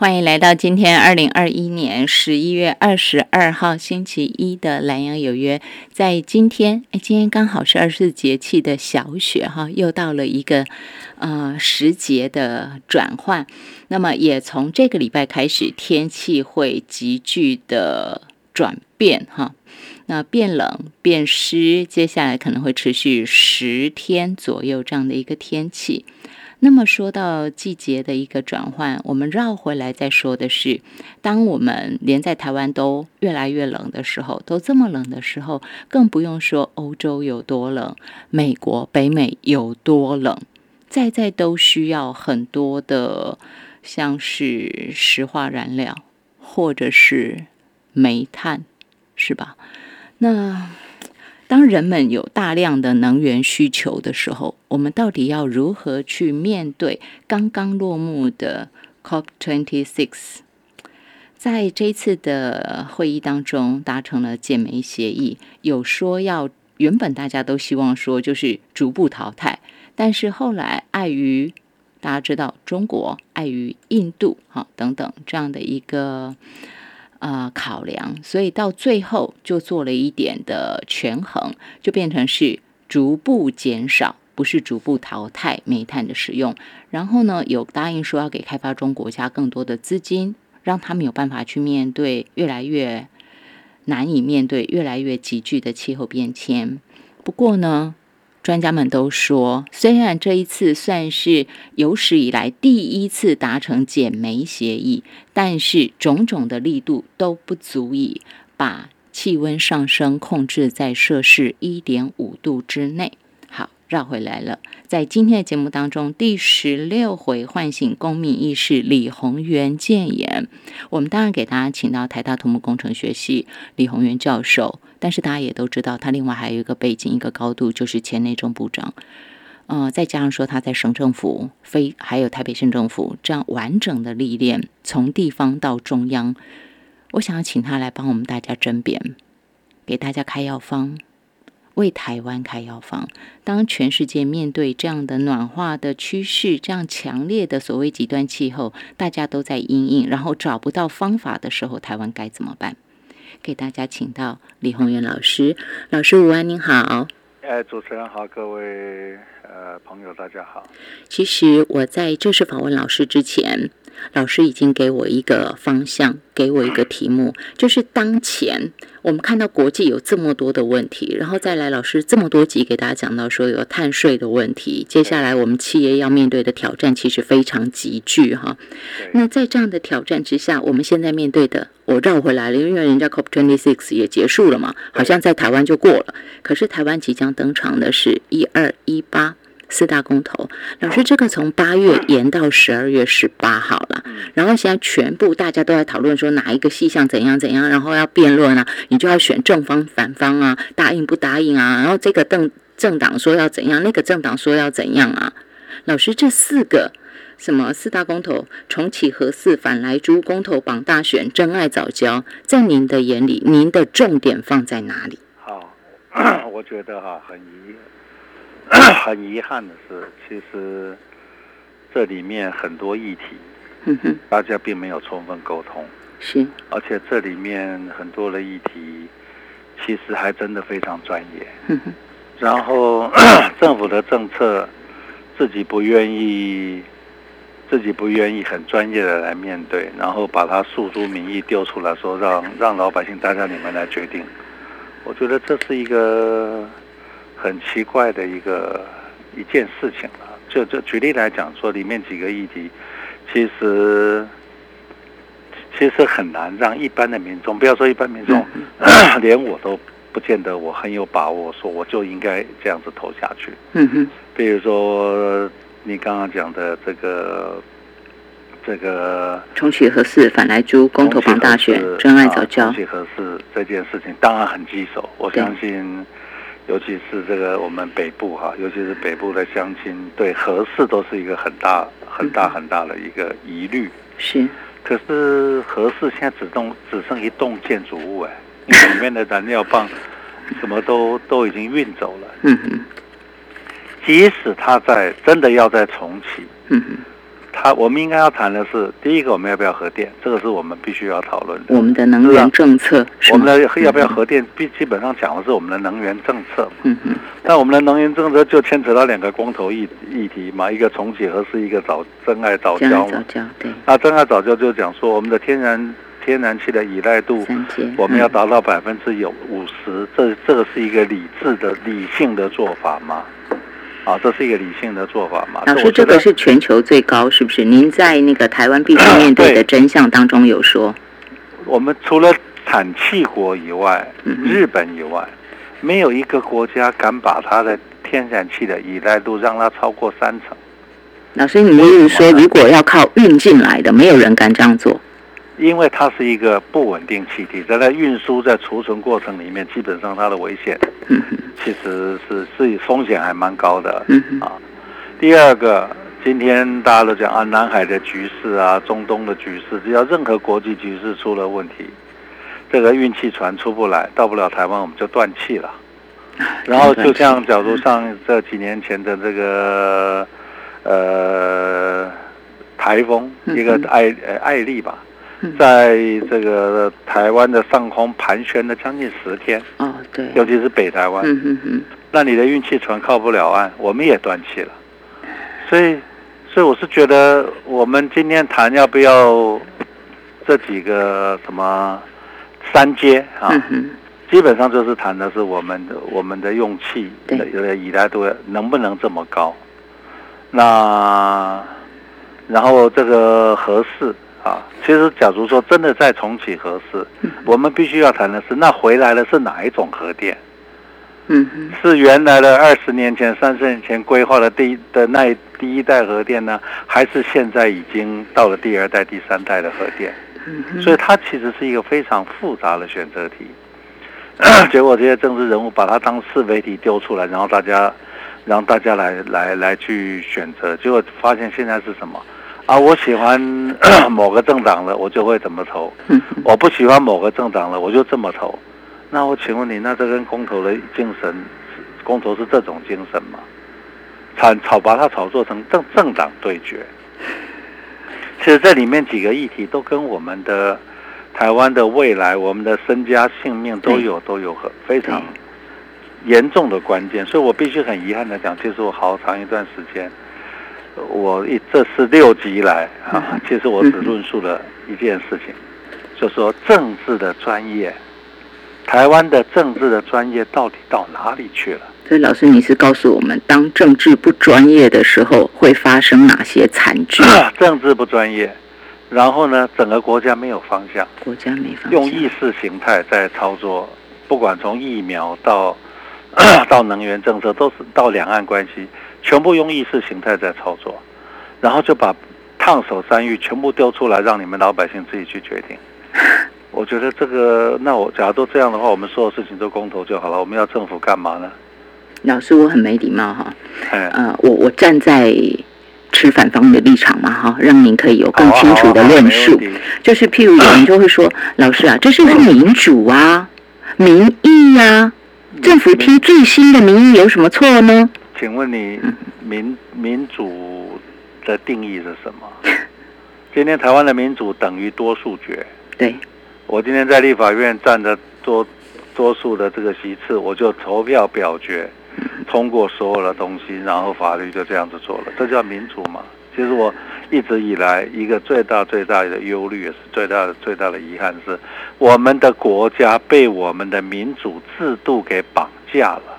欢迎来到今天二零二一年十一月二十二号星期一的南阳有约。在今天，哎，今天刚好是二十四节气的小雪哈，又到了一个呃时节的转换。那么也从这个礼拜开始，天气会急剧的转变哈。那变冷变湿，接下来可能会持续十天左右这样的一个天气。那么说到季节的一个转换，我们绕回来再说的是，当我们连在台湾都越来越冷的时候，都这么冷的时候，更不用说欧洲有多冷，美国、北美有多冷，在在都需要很多的，像是石化燃料或者是煤炭，是吧？那。当人们有大量的能源需求的时候，我们到底要如何去面对刚刚落幕的 COP26？在这次的会议当中达成了减煤协议，有说要原本大家都希望说就是逐步淘汰，但是后来碍于大家知道中国、碍于印度哈等等这样的一个。啊，考量，所以到最后就做了一点的权衡，就变成是逐步减少，不是逐步淘汰煤炭的使用。然后呢，有答应说要给开发中国家更多的资金，让他们有办法去面对越来越难以面对、越来越急剧的气候变迁。不过呢。专家们都说，虽然这一次算是有史以来第一次达成减煤协议，但是种种的力度都不足以把气温上升控制在摄氏一点五度之内。好绕回来了，在今天的节目当中，第十六回唤醒公民意识，李宏源建言。我们当然给大家请到台大土木工程学系李宏源教授，但是大家也都知道，他另外还有一个背景，一个高度，就是前内政部长。呃，再加上说他在省政府、非还有台北县政府这样完整的历练，从地方到中央，我想要请他来帮我们大家争辩，给大家开药方。为台湾开药方。当全世界面对这样的暖化的趋势，这样强烈的所谓极端气候，大家都在阴影，然后找不到方法的时候，台湾该怎么办？给大家请到李宏源老师，老师午安，您好。哎，主持人好，各位呃朋友大家好。其实我在正式访问老师之前。老师已经给我一个方向，给我一个题目，就是当前我们看到国际有这么多的问题，然后再来老师这么多集给大家讲到说有碳税的问题，接下来我们企业要面对的挑战其实非常急剧哈。那在这样的挑战之下，我们现在面对的，我绕回来了，因为人家 COP twenty six 也结束了嘛，好像在台湾就过了，可是台湾即将登场的是一二一八。四大公投，老师，这个从八月延到十二月十八号了，然后现在全部大家都在讨论说哪一个细项怎样怎样，然后要辩论啊，你就要选正方反方啊，答应不答应啊，然后这个政政党说要怎样，那个政党说要怎样啊？老师，这四个什么四大公投，重启核四反来珠公投榜大选真爱早教，在您的眼里，您的重点放在哪里？好，我觉得哈很遗。很遗憾的是，其实这里面很多议题，大家并没有充分沟通。是，而且这里面很多的议题，其实还真的非常专业。然后 政府的政策，自己不愿意，自己不愿意很专业的来面对，然后把它诉诸民意丢出来说，让让老百姓大家你们来决定。我觉得这是一个。很奇怪的一个一件事情啊，就就举例来讲说，里面几个议题，其实其实很难让一般的民众，不要说一般民众，连我都不见得我很有把握说我就应该这样子投下去。嗯哼，比如说你刚刚讲的这个这个重启合适反来租公投房大选真爱早教，重启合适这件事情当然很棘手，我相信。尤其是这个我们北部哈，尤其是北部的乡亲，对合适都是一个很大、很大、很大的一个疑虑。是，可是合适现在只栋只剩一栋建筑物哎，因为里面的燃料棒什么都都已经运走了。嗯嗯。即使它在真的要再重启，嗯谈，我们应该要谈的是，第一个我们要不要核电，这个是我们必须要讨论的。我们的能源政策，我们的要不要核电，基基本上讲的是我们的能源政策。嗯嗯。但我们的能源政策就牵扯到两个光头议议题嘛，一个重启核是一个早真爱早交嘛。对。那真爱早教就讲说，我们的天然天然气的依赖度，我们要达到百分之有五十，这这个是一个理智的、理性的做法吗？啊，这是一个理性的做法嘛？老师，这个是全球最高，是不是？您在那个台湾必须面 对的真相当中有说，我们除了产气国以外，日本以外，没有一个国家敢把它的天然气的依赖度让它超过三成。老师，你的意思说，如果要靠运进来的，没有人敢这样做？因为它是一个不稳定气体，在它运输在储存过程里面，基本上它的危险，其实是是风险还蛮高的啊。第二个，今天大家都讲啊，南海的局势啊，中东的局势，只要任何国际局势出了问题，这个运气船出不来，到不了台湾，我们就断气了。然后就像假如上这几年前的这个呃台风，一个艾呃艾丽吧。在这个台湾的上空盘旋了将近十天，哦，对，尤其是北台湾，嗯嗯嗯，那你的运气船靠不了岸，我们也断气了，所以，所以我是觉得，我们今天谈要不要这几个什么三阶啊，基本上就是谈的是我们的我们的用气的以来都能不能这么高，那然后这个合适。啊，其实假如说真的再重启核试，我们必须要谈的是，那回来的是哪一种核电？嗯，是原来的二十年前、三十年前规划的第的那第一代核电呢，还是现在已经到了第二代、第三代的核电？嗯，所以它其实是一个非常复杂的选择题。结果这些政治人物把它当是非题丢出来，然后大家让大家来来来去选择，结果发现现在是什么？啊，我喜欢 某个政党了，我就会怎么投；我不喜欢某个政党了，我就这么投。那我请问你，那这跟公投的精神，公投是这种精神吗？炒炒把它炒作成政政党对决。其实这里面几个议题都跟我们的台湾的未来、我们的身家性命都有都有很非常严重的关键。所以我必须很遗憾的讲，其实我好长一段时间。我一这是六集来啊，其实我只论述了一件事情，就说政治的专业，台湾的政治的专业到底到哪里去了？所以老师，你是告诉我们，当政治不专业的时候，会发生哪些惨剧？政治不专业，然后呢，整个国家没有方向，国家没方向，用意识形态在操作，不管从疫苗到 到能源政策，都是到两岸关系。全部用意识形态在操作，然后就把烫手山芋全部丢出来，让你们老百姓自己去决定。我觉得这个，那我假如都这样的话，我们所有事情都公投就好了。我们要政府干嘛呢？老师，我很没礼貌哈。嗯，我我站在持反方的立场嘛哈，让您可以有更清楚的论述。就是譬如有人就会说，老师啊，这是民主啊，民意呀，政府听最新的民意有什么错呢？请问你民民主的定义是什么？今天台湾的民主等于多数决。对，我今天在立法院站着多多数的这个席次，我就投票表决通过所有的东西，然后法律就这样子做了，这叫民主嘛？其实我一直以来一个最大最大的忧虑，也是最大的最大的遗憾是，我们的国家被我们的民主制度给绑架了。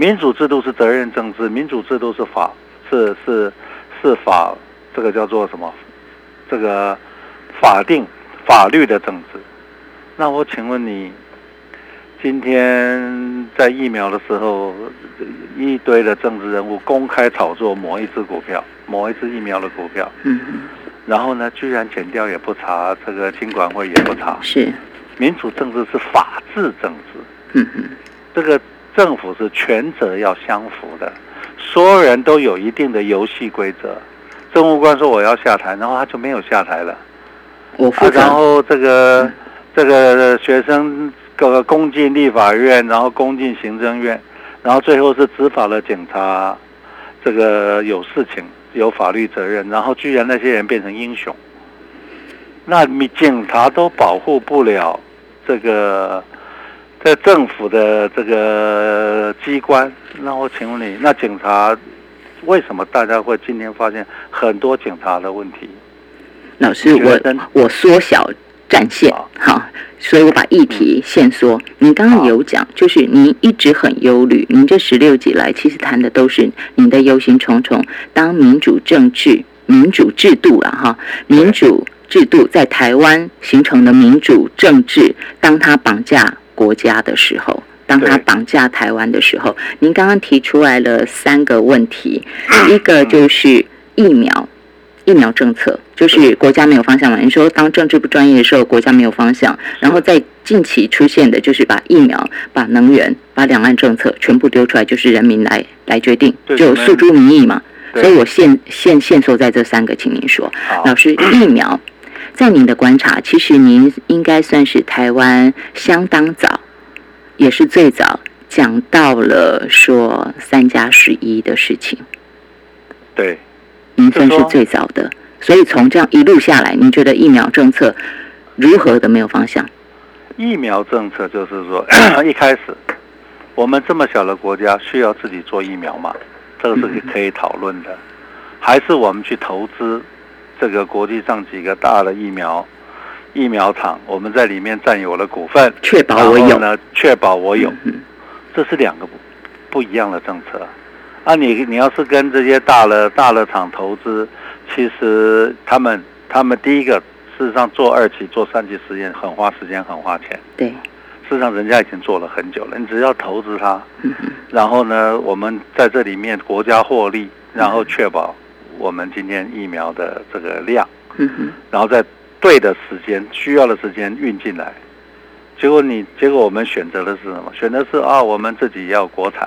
民主制度是责任政治，民主制度是法，是是是法，这个叫做什么？这个法定法律的政治。那我请问你，今天在疫苗的时候，一堆的政治人物公开炒作某一只股票，某一只疫苗的股票，嗯然后呢，居然减掉也不查，这个经管会也不查，是民主政治是法治政治，嗯哼，这个。政府是权责要相符的，所有人都有一定的游戏规则。政务官说我要下台，然后他就没有下台了。我然后这个这个学生各个攻进立法院，然后攻进行政院，然后最后是执法的警察，这个有事情有法律责任，然后居然那些人变成英雄，那你警察都保护不了这个在政府的这个机关，那我请问你，那警察为什么大家会今天发现很多警察的问题？老师，我我缩小战线，好，所以我把议题线缩。您刚刚有讲，就是您一直很忧虑，您这十六集来其实谈的都是您的忧心忡忡。当民主政治、民主制度了哈，民主制度在台湾形成的民主政治，当它绑架国家的时候，当他绑架台湾的时候，您刚刚提出来了三个问题，一个就是疫苗。疫苗政策就是国家没有方向嘛？你说当政治不专业的时候，国家没有方向，然后在近期出现的就是把疫苗、把能源、把两岸政策全部丢出来，就是人民来来决定，就诉诸民意嘛。所以我现现线索在这三个，请您说，老师，疫苗在您的观察，其实您应该算是台湾相当早，也是最早讲到了说三加十一的事情。对。您算是最早的，所以从这样一路下来，您觉得疫苗政策如何的没有方向？疫苗政策就是说，一开始我们这么小的国家需要自己做疫苗吗？这个是可以讨论的，还是我们去投资这个国际上几个大的疫苗疫苗厂，我们在里面占有了股份，确保我有呢？确保我有，这是两个不不一样的政策。啊，你你要是跟这些大的大的厂投资，其实他们他们第一个事实上做二期、做三期实验很花时间、很花钱。对，事实上人家已经做了很久了，你只要投资它，然后呢，我们在这里面国家获利，然后确保我们今天疫苗的这个量，然后在对的时间、需要的时间运进来。结果你结果我们选择的是什么？选择是啊，我们自己要国产。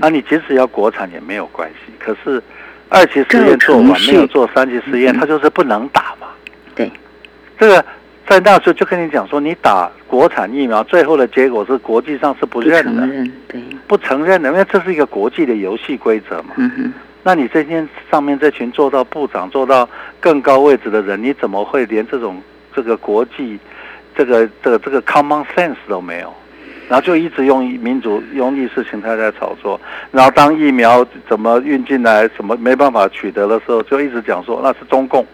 啊，你即使要国产也没有关系。可是二期实验做完没有做三期实验，它就是不能打嘛。对，这个在那时候就跟你讲说，你打国产疫苗，最后的结果是国际上是不认的，对，不承认的，因为这是一个国际的游戏规则嘛。那你这些上面这群做到部长、做到更高位置的人，你怎么会连这种这个国际这个这个这个 common sense 都没有？然后就一直用民主、用意识形态在炒作，然后当疫苗怎么运进来，怎么没办法取得的时候，就一直讲说那是中共，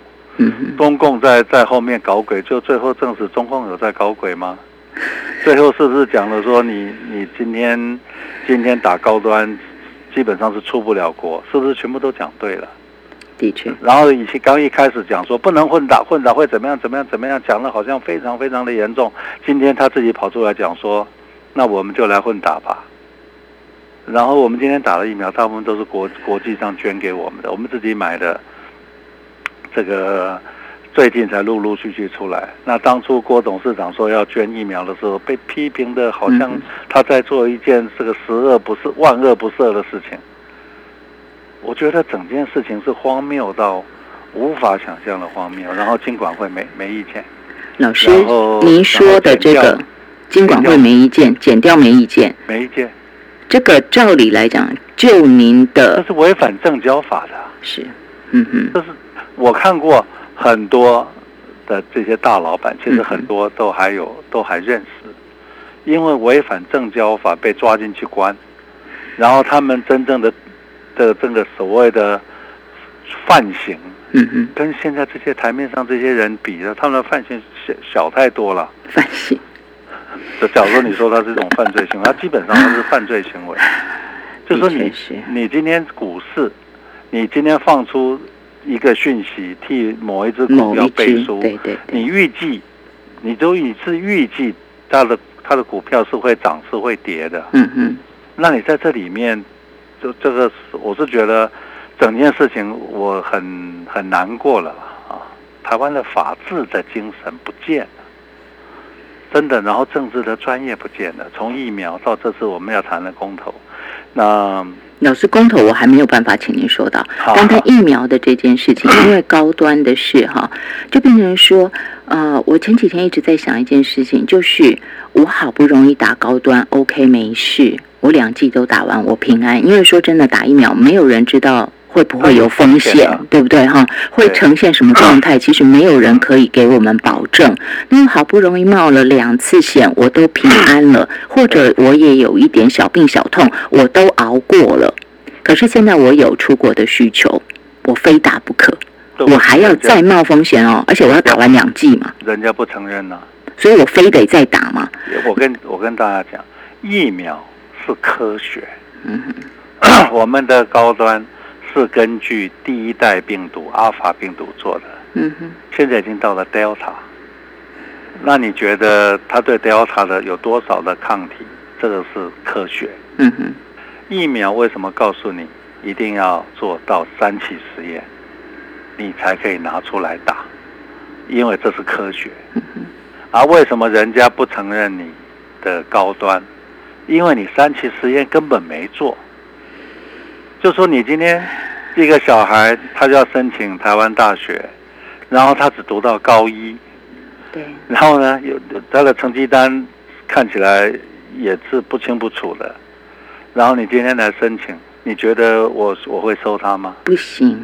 中共在在后面搞鬼，就最后证实中共有在搞鬼吗？最后是不是讲了说你你今天今天打高端，基本上是出不了国，是不是全部都讲对了？的确。然后以前刚一开始讲说不能混打，混打会怎么样怎么样怎么样，讲的好像非常非常的严重。今天他自己跑出来讲说。那我们就来混打吧。然后我们今天打的疫苗，大部分都是国国际上捐给我们的，我们自己买的。这个最近才陆陆续续出来。那当初郭董事长说要捐疫苗的时候，被批评的好像他在做一件这个十恶不赦、万恶不赦的事情。我觉得整件事情是荒谬到无法想象的荒谬。然后经管会没没意见。老师，您说的这个。金管会没意见，减掉没意见，没意见。这个照理来讲，就您的这是违反证交法的，是，嗯哼。这是我看过很多的这些大老板，其实很多都还有都还认识，因为违反证交法被抓进去关，然后他们真正的的这个所谓的犯行，嗯嗯，跟现在这些台面上这些人比的，他们的犯行小小太多了，犯行。就假如你说他是一种犯罪行为，他基本上都是犯罪行为。就说你你今天股市，你今天放出一个讯息，替某一只股票背书，对对，你预计，你都已是预计它的它的股票是会涨是会跌的。嗯嗯，那你在这里面，就这个我是觉得整件事情我很很难过了啊！台湾的法治的精神不见了。真的，然后政治的专业不见了。从疫苗到这次我们要谈的公投，那老师公投我还没有办法请您说到。刚才疫苗的这件事情，因为高端的事哈，就变成说，呃，我前几天一直在想一件事情，就是我好不容易打高端，OK 没事，我两剂都打完，我平安。因为说真的，打疫苗没有人知道。会不会有风险，对不对哈？会呈现什么状态？其实没有人可以给我们保证。那好不容易冒了两次险，我都平安了，或者我也有一点小病小痛，我都熬过了。可是现在我有出国的需求，我非打不可，我还要再冒风险哦，而且我要打完两剂嘛。人家不承认呢，所以我非得再打嘛。我跟我跟大家讲，疫苗是科学，嗯，我们的高端。是根据第一代病毒阿尔法病毒做的，嗯哼，现在已经到了 Delta，那你觉得它对 Delta 的有多少的抗体？这个是科学，嗯哼。疫苗为什么告诉你一定要做到三期实验，你才可以拿出来打？因为这是科学，嗯哼。而为什么人家不承认你的高端？因为你三期实验根本没做。就说你今天一个小孩，他就要申请台湾大学，然后他只读到高一，对，然后呢，有他的成绩单看起来也是不清不楚的，然后你今天来申请，你觉得我我会收他吗？不行，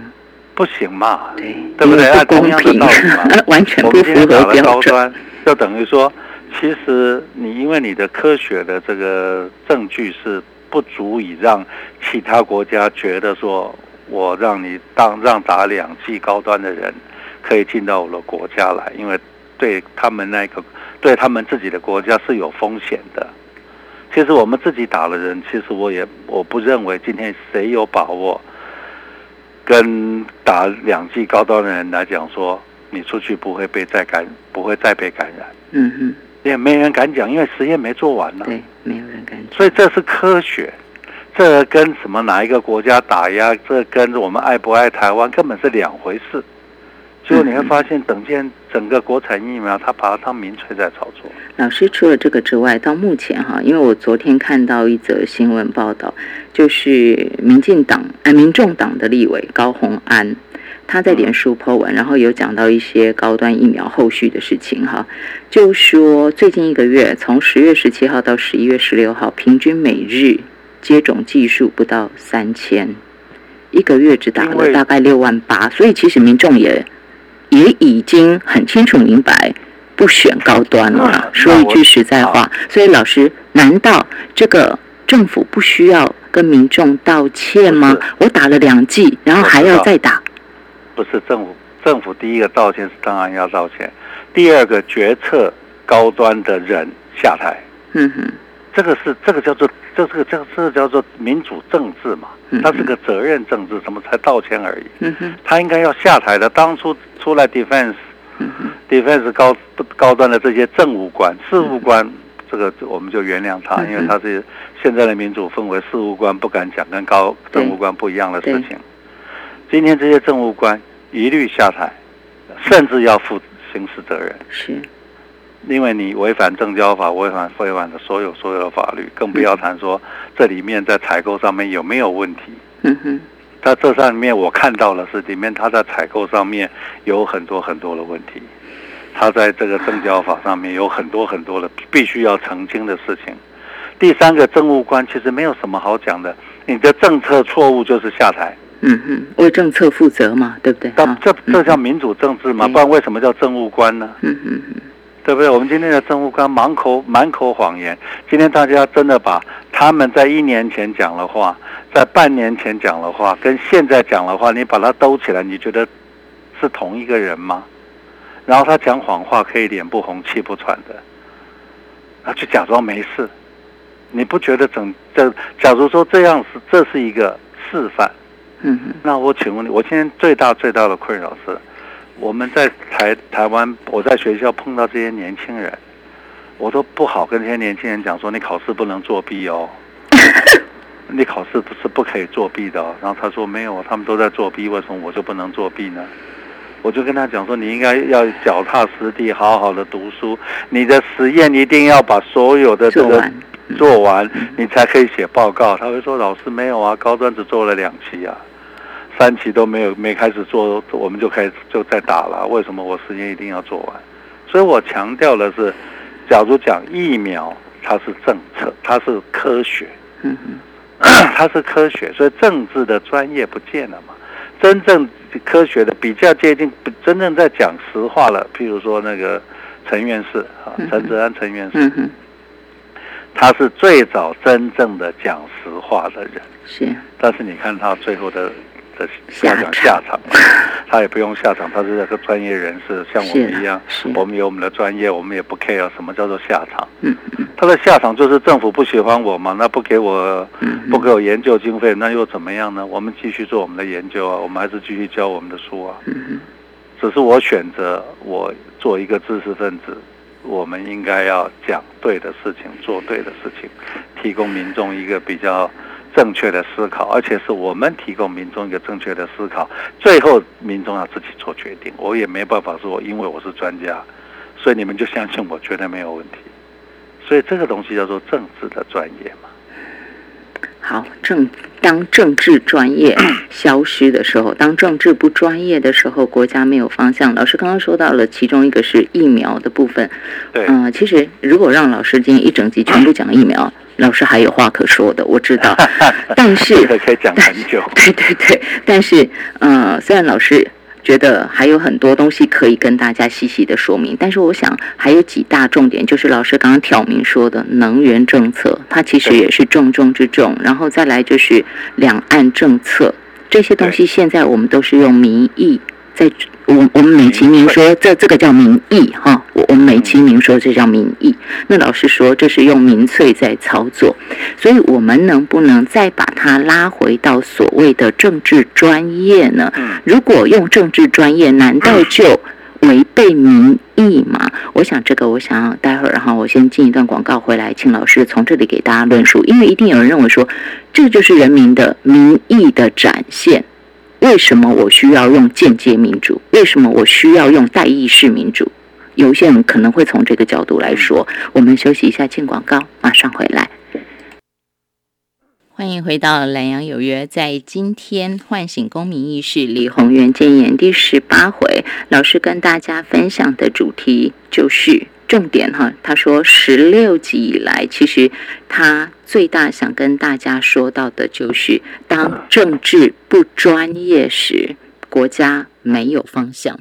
不行嘛，对，对不对？按同样的道理嘛，完全不符合标准，就等于说，其实你因为你的科学的这个证据是。不足以让其他国家觉得说，我让你当让打两剂高端的人可以进到我的国家来，因为对他们那个对他们自己的国家是有风险的。其实我们自己打的人，其实我也我不认为今天谁有把握跟打两剂高端的人来讲说，你出去不会被再感不会再被感染。嗯哼。也没人敢讲，因为实验没做完呢。对，没有人敢。所以这是科学，这跟什么哪一个国家打压，这跟我们爱不爱台湾根本是两回事。结果你会发现，等件整个国产疫苗，他把它当民粹在炒作。老师，除了这个之外，到目前哈，因为我昨天看到一则新闻报道，就是民进党哎，民众党的立委高鸿安。他在脸书 po 文，然后有讲到一些高端疫苗后续的事情哈，就说最近一个月，从十月十七号到十一月十六号，平均每日接种技术不到三千，一个月只打了大概六万八，所以其实民众也也已经很清楚明白不选高端了。说一句实在话，所以老师，难道这个政府不需要跟民众道歉吗？我打了两剂，然后还要再打。不是政府，政府第一个道歉是当然要道歉，第二个决策高端的人下台。嗯哼，这个是这个叫做这这个叫这个叫做民主政治嘛，它是个责任政治，怎么才道歉而已？嗯哼，他应该要下台的。当初出来 defense，defense 高高端的这些政务官、事务官，这个我们就原谅他，因为他是现在的民主氛围，事务官不敢讲跟高政务官不一样的事情。今天这些政务官一律下台，甚至要负刑事责任。是，因为你违反证交法，违反违反的所有所有的法律，更不要谈说这里面在采购上面有没有问题。嗯哼，在这上面我看到了是里面他在采购上面有很多很多的问题，他在这个政交法上面有很多很多的必须要澄清的事情。第三个政务官其实没有什么好讲的，你的政策错误就是下台。嗯哼，为政策负责嘛，对不对？这这叫民主政治嘛？不然为什么叫政务官呢？嗯哼哼，对不对？我们今天的政务官满口满口谎言。今天大家真的把他们在一年前讲的话，在半年前讲的话，跟现在讲的话，你把它兜起来，你觉得是同一个人吗？然后他讲谎话可以脸不红气不喘的，他就假装没事。你不觉得整这？假如说这样是这是一个示范。那我请问你，我今天最大最大的困扰是，我们在台台湾，我在学校碰到这些年轻人，我都不好跟这些年轻人讲说，你考试不能作弊哦，你考试不是不可以作弊的。然后他说没有，他们都在作弊，为什么我就不能作弊呢？我就跟他讲说，你应该要脚踏实地，好好的读书，你的实验一定要把所有的这个做完，你才可以写报告。他会说老师没有啊，高端只做了两期啊。三期都没有没开始做，我们就开始就在打了。为什么我时间一定要做完？所以我强调的是，假如讲疫苗，它是政策，它是科学，嗯 它是科学，所以政治的专业不见了嘛。真正科学的比较接近，真正在讲实话了。譬如说那个陈院士啊，陈泽安陈院士，他是最早真正的讲实话的人。是，但是你看他最后的。要讲下场，他也不用下场，他是个专业人士，像我们一样，我们有我们的专业，我们也不 care 什么叫做下场。嗯他的下场就是政府不喜欢我嘛，那不给我，不给我研究经费，那又怎么样呢？我们继续做我们的研究啊，我们还是继续教我们的书啊。嗯只是我选择我做一个知识分子，我们应该要讲对的事情，做对的事情，提供民众一个比较。正确的思考，而且是我们提供民众一个正确的思考，最后民众要自己做决定。我也没办法说，因为我是专家，所以你们就相信我，绝对没有问题。所以这个东西叫做政治的专业嘛。好，政当政治专业 消失的时候，当政治不专业的时候，国家没有方向。老师刚刚说到了，其中一个是疫苗的部分。对，嗯，其实如果让老师今天一整集全部讲疫苗。老师还有话可说的，我知道，但是可以讲很久。对对对，但是，呃，虽然老师觉得还有很多东西可以跟大家细细的说明，但是我想还有几大重点，就是老师刚刚挑明说的能源政策，它其实也是重中之重。然后再来就是两岸政策，这些东西现在我们都是用民意在。我我们美其名说这这个叫民意哈，我我们美其名说这叫民意。那老师说这是用民粹在操作，所以我们能不能再把它拉回到所谓的政治专业呢？如果用政治专业，难道就违背民意吗？我想这个，我想要待会儿哈，我先进一段广告回来，请老师从这里给大家论述，因为一定有人认为说这就是人民的民意的展现。为什么我需要用间接民主？为什么我需要用代议式民主？有些人可能会从这个角度来说。我们休息一下，进广告，马上回来。欢迎回到《南阳有约》，在今天唤醒公民意识，李宏源建言第十八回，老师跟大家分享的主题就是。重点哈，他说十六集以来，其实他最大想跟大家说到的就是，当政治不专业时，国家没有方向。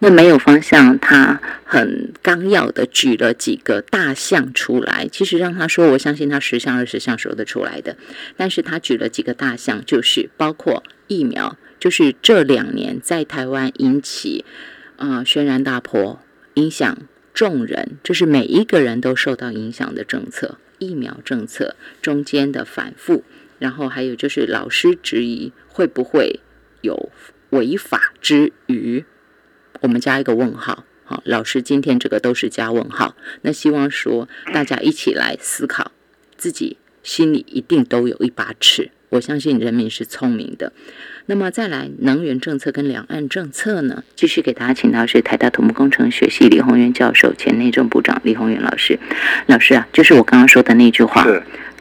那没有方向，他很纲要的举了几个大项出来。其实让他说，我相信他十项二十项说得出来的。但是他举了几个大项，就是包括疫苗，就是这两年在台湾引起啊轩然大波，影响。众人就是每一个人都受到影响的政策，疫苗政策中间的反复，然后还有就是老师质疑会不会有违法之余，我们加一个问号。好，老师今天这个都是加问号。那希望说大家一起来思考，自己心里一定都有一把尺。我相信人民是聪明的。那么再来，能源政策跟两岸政策呢？继续给大家请到是台大土木工程学系李宏源教授、前内政部长李宏源老师。老师啊，就是我刚刚说的那句话，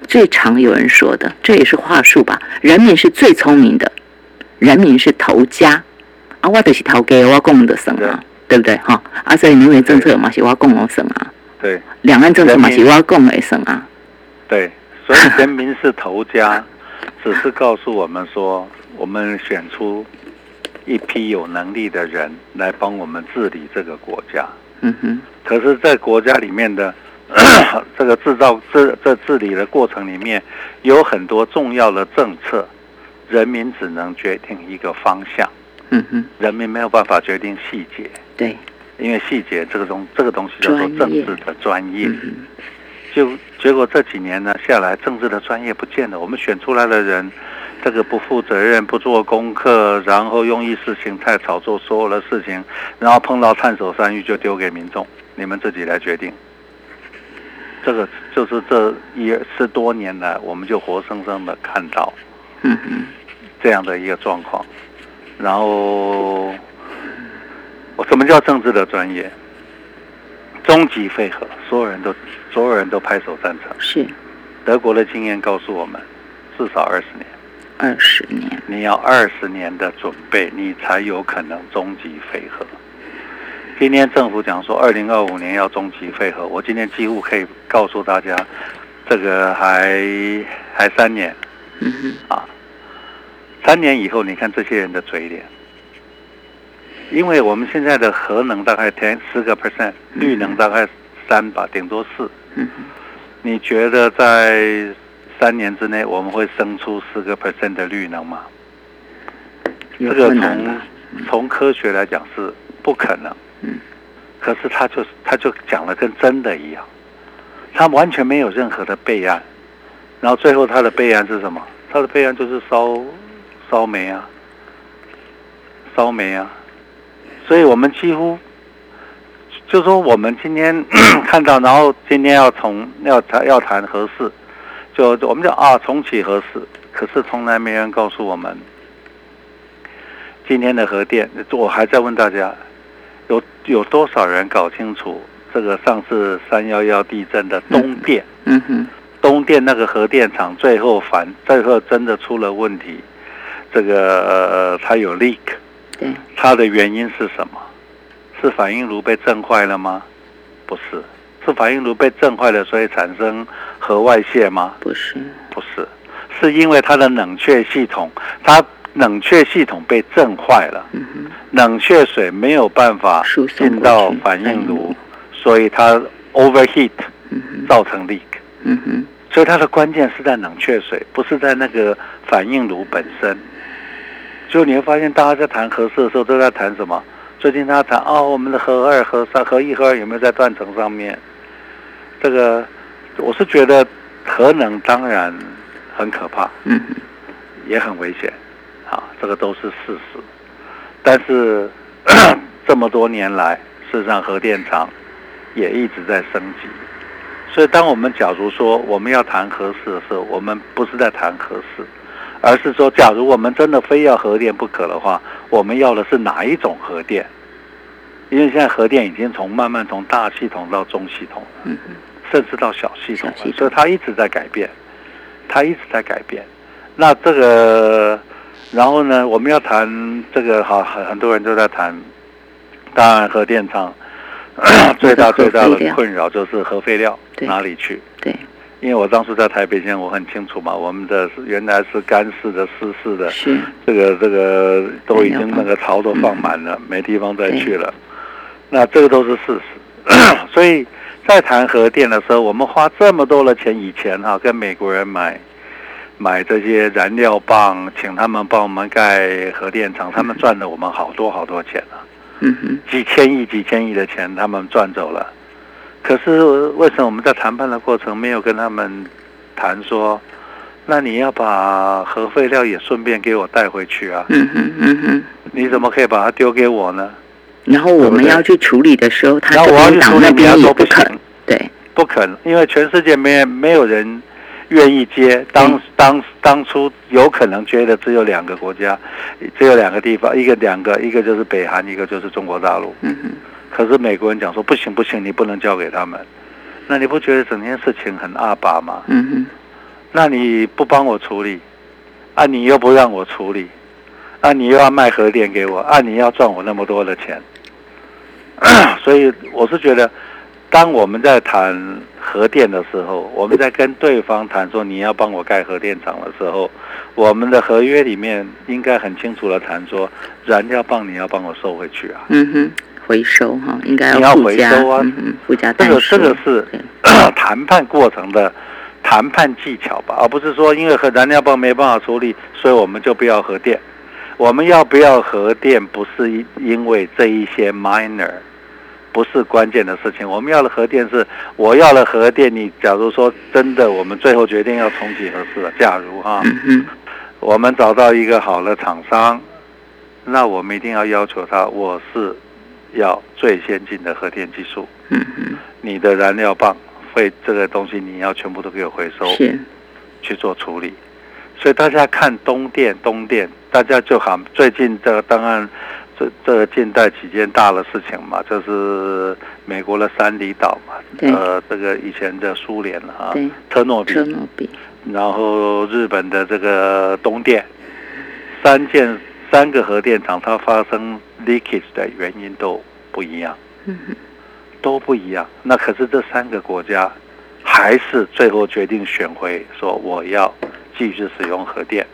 最常有人说的，这也是话术吧？人民是最聪明的，人民是头家啊！我就是头家，我供的省啊，对不对？哈啊，所以能源政策嘛是我供的省啊，对，两岸政策嘛是我供的省啊，对，所以人民是头家，只是告诉我们说。我们选出一批有能力的人来帮我们治理这个国家。嗯哼。可是，在国家里面的 这个制造、治这治理的过程里面，有很多重要的政策，人民只能决定一个方向。嗯哼。人民没有办法决定细节。对。因为细节这个东这个东西叫做政治的专业。就结果这几年呢下来，政治的专业不见了。我们选出来的人。这个不负责任，不做功课，然后用意识形态炒作所有的事情，然后碰到探手山芋就丢给民众，你们自己来决定。这个就是这一十多年来，我们就活生生的看到，嗯嗯，这样的一个状况。然后，我什么叫政治的专业？终极废核，所有人都所有人都拍手赞成。是，德国的经验告诉我们，至少二十年。二十年，你要二十年的准备，你才有可能终极废核。今天政府讲说二零二五年要终极废核，我今天几乎可以告诉大家，这个还还三年，嗯啊，三年以后，你看这些人的嘴脸，因为我们现在的核能大概填十个 percent，绿能大概三吧，顶多四。嗯你觉得在三年之内我们会生出四个 percent 的绿能吗？这个从从科学来讲是不可能。嗯。可是他就他就讲的跟真的一样，他完全没有任何的备案，然后最后他的备案是什么？他的备案就是烧烧煤啊，烧煤啊，所以我们几乎就说我们今天 看到，然后今天要从要谈要谈核四，就我们讲啊重启核四，可是从来没人告诉我们今天的核电，我还在问大家，有有多少人搞清楚这个上次三幺幺地震的东电？嗯哼，东电那个核电厂最后反最后真的出了问题，这个呃它有 leak，对，它的原因是什么？是反应炉被震坏了吗？不是，是反应炉被震坏了，所以产生核外泄吗？不是，不是，是因为它的冷却系统，它冷却系统被震坏了，嗯哼，冷却水没有办法进到反应炉炉，所以它 overheat 造成 leak。嗯哼，所以它的关键是在冷却水，不是在那个反应炉本身。就你会发现，大家在谈核四的时候都在谈什么？最近他谈哦，我们的核二、核三、核一、核二有没有在断层上面？这个我是觉得核能当然很可怕，嗯哼，也很危险，啊，这个都是事实。但是 这么多年来，事实上核电厂也一直在升级。所以，当我们假如说我们要谈核四的时候，我们不是在谈核四，而是说，假如我们真的非要核电不可的话，我们要的是哪一种核电？因为现在核电已经从慢慢从大系统到中系统，嗯，甚至到小系统所以它一直在改变，它一直在改变。那这个，然后呢，我们要谈这个，好，很很多人都在谈，当然核电厂 最大最大的困扰就是核废料对哪里去？对，因为我当时在台北县，我很清楚嘛，我们的原来是干式的、湿式的，是，这个这个都已经那个槽都放满了，没地方再去了。那这个都是事实，所以在谈核电的时候，我们花这么多的钱，以前哈、跟美国人买买这些燃料棒，请他们帮我们盖核电厂，他们赚了我们好多好多钱啊，嗯哼，几千亿、几千亿的钱他们赚走了。可是为什么我们在谈判的过程没有跟他们谈说，那你要把核废料也顺便给我带回去啊？嗯哼，嗯哼。你怎么可以把它丢给我呢？然后我们要去处理的时候，他然后这边党我要去处理，那边也说不行肯，，对，不肯，因为全世界没没有人愿意接。当嗯当当初有可能接的只有两个国家，只有两个地方，一个两个，一个就是北韩，一个就是中国大陆。嗯哼，可是美国人讲说不行不行，你不能交给他们。那你不觉得整件事情很阿爸吗？嗯哼，那你不帮我处理，啊，你又不让我处理，啊，你又要卖核电给我，啊，你要赚我那么多的钱，所以我是觉得，当我们在谈核电的时候，我们在跟对方谈说你要帮我盖核电厂的时候，我们的合约里面应该很清楚的谈说，燃料棒你要帮我收回去啊，嗯哼，回收哈，应该你要附加，回收啊嗯，附加这个，这个是 谈判过程的谈判技巧吧，而不是说因为核燃料棒没办法处理，所以我们就不要核电。我们要不要核电，不是因因为这一些 minor，不是关键的事情。我们要的核电是，我要了核电，你假如说真的，我们最后决定要重启核四了，假如哈，嗯哼，我们找到一个好的厂商，那我们一定要要求他，我是要最先进的核电技术。嗯哼，你的燃料棒废这个东西，你要全部都给我回收是，去做处理。所以大家看东电，东电，大家就好最近这个当然这这个近代几件大的事情嘛，就是美国的三里岛嘛，呃，这个以前的苏联啊，对，特诺比。车，诺比，然后日本的这个东电，三件三个核电厂它发生 leakage 的原因都不一样。都不一样。那可是这三个国家还是最后决定选回说我要继续使用核电。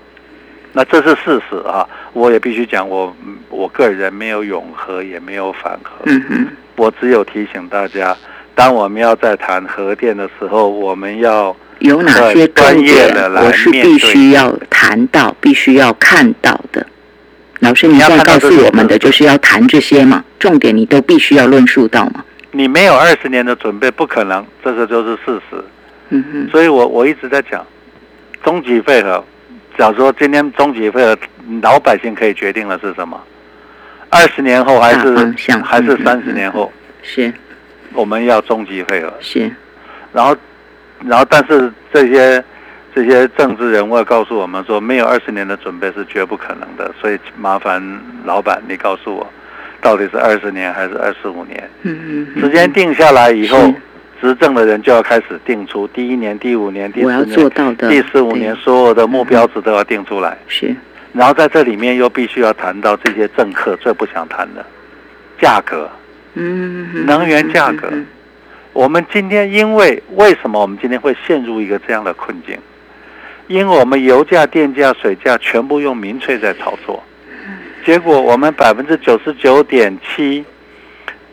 那这是事实啊，我也必须讲，我我个人没有永和，也没有反核，嗯哼，我只有提醒大家，当我们要在谈核电的时候，我们要有哪些重专业点的来我是面对必须要谈到、必须要看到的？老师，你你要告诉我们的就是要谈这些嘛，重点你都必须要论述到嘛。你没有二十年的准备，不可能，这个就是事实。嗯哼，所以我我一直在讲，终极配合。假如说今天终极配合，老百姓可以决定的是什么？二十年后还是还是三十年后，是我们要终极配合。是，然后，然后，但是这些这些政治人物告诉我们说，没有二十年的准备是绝不可能的。所以麻烦老板，你告诉我，到底是二十年还是二十五年？嗯嗯嗯，时间定下来以后是，执政的人就要开始定出第一年、第五年、第我要四年、第十五年所有的目标值都要定出来。是然后在这里面又必须要谈到这些政客最不想谈的价格。嗯能源价格嗯我们今天因为为什么我们今天会陷入一个这样的困境？因为我们油价、电价、水价全部用民粹在炒作，结果我们百分之九十九点七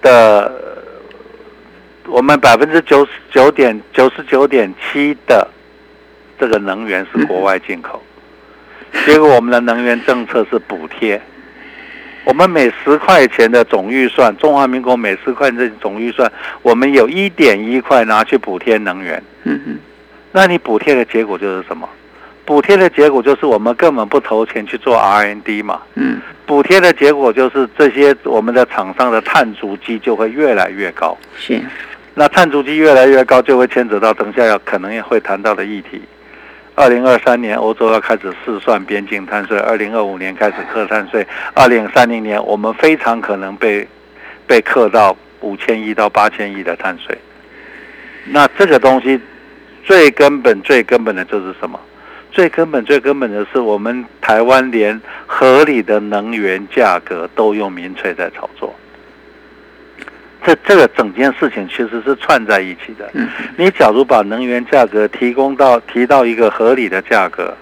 的，我们百分之九十九点九十九点七的这个能源是国外进口，结果我们的能源政策是补贴。我们每十块钱的总预算，中华民国每十块钱的总预算，我们有一点一块拿去补贴能源。嗯嗯那你补贴的结果就是什么？补贴的结果就是我们根本不投钱去做 R&D 嘛。嗯补贴的结果就是这些我们的厂商的碳足迹就会越来越高。是那碳足迹越来越高，就会牵扯到等下要可能也会谈到的议题。二零二三年，欧洲要开始试算边境碳税；二零二五年开始课碳税；二零三零年，我们非常可能被被课到五千亿到八千亿的碳税。那这个东西最根本、最根本的就是什么？最根本、最根本的是，我们台湾连合理的能源价格都用民粹在炒作。这这个整件事情其实是串在一起的。嗯你假如把能源价格提供到提到一个合理的价格，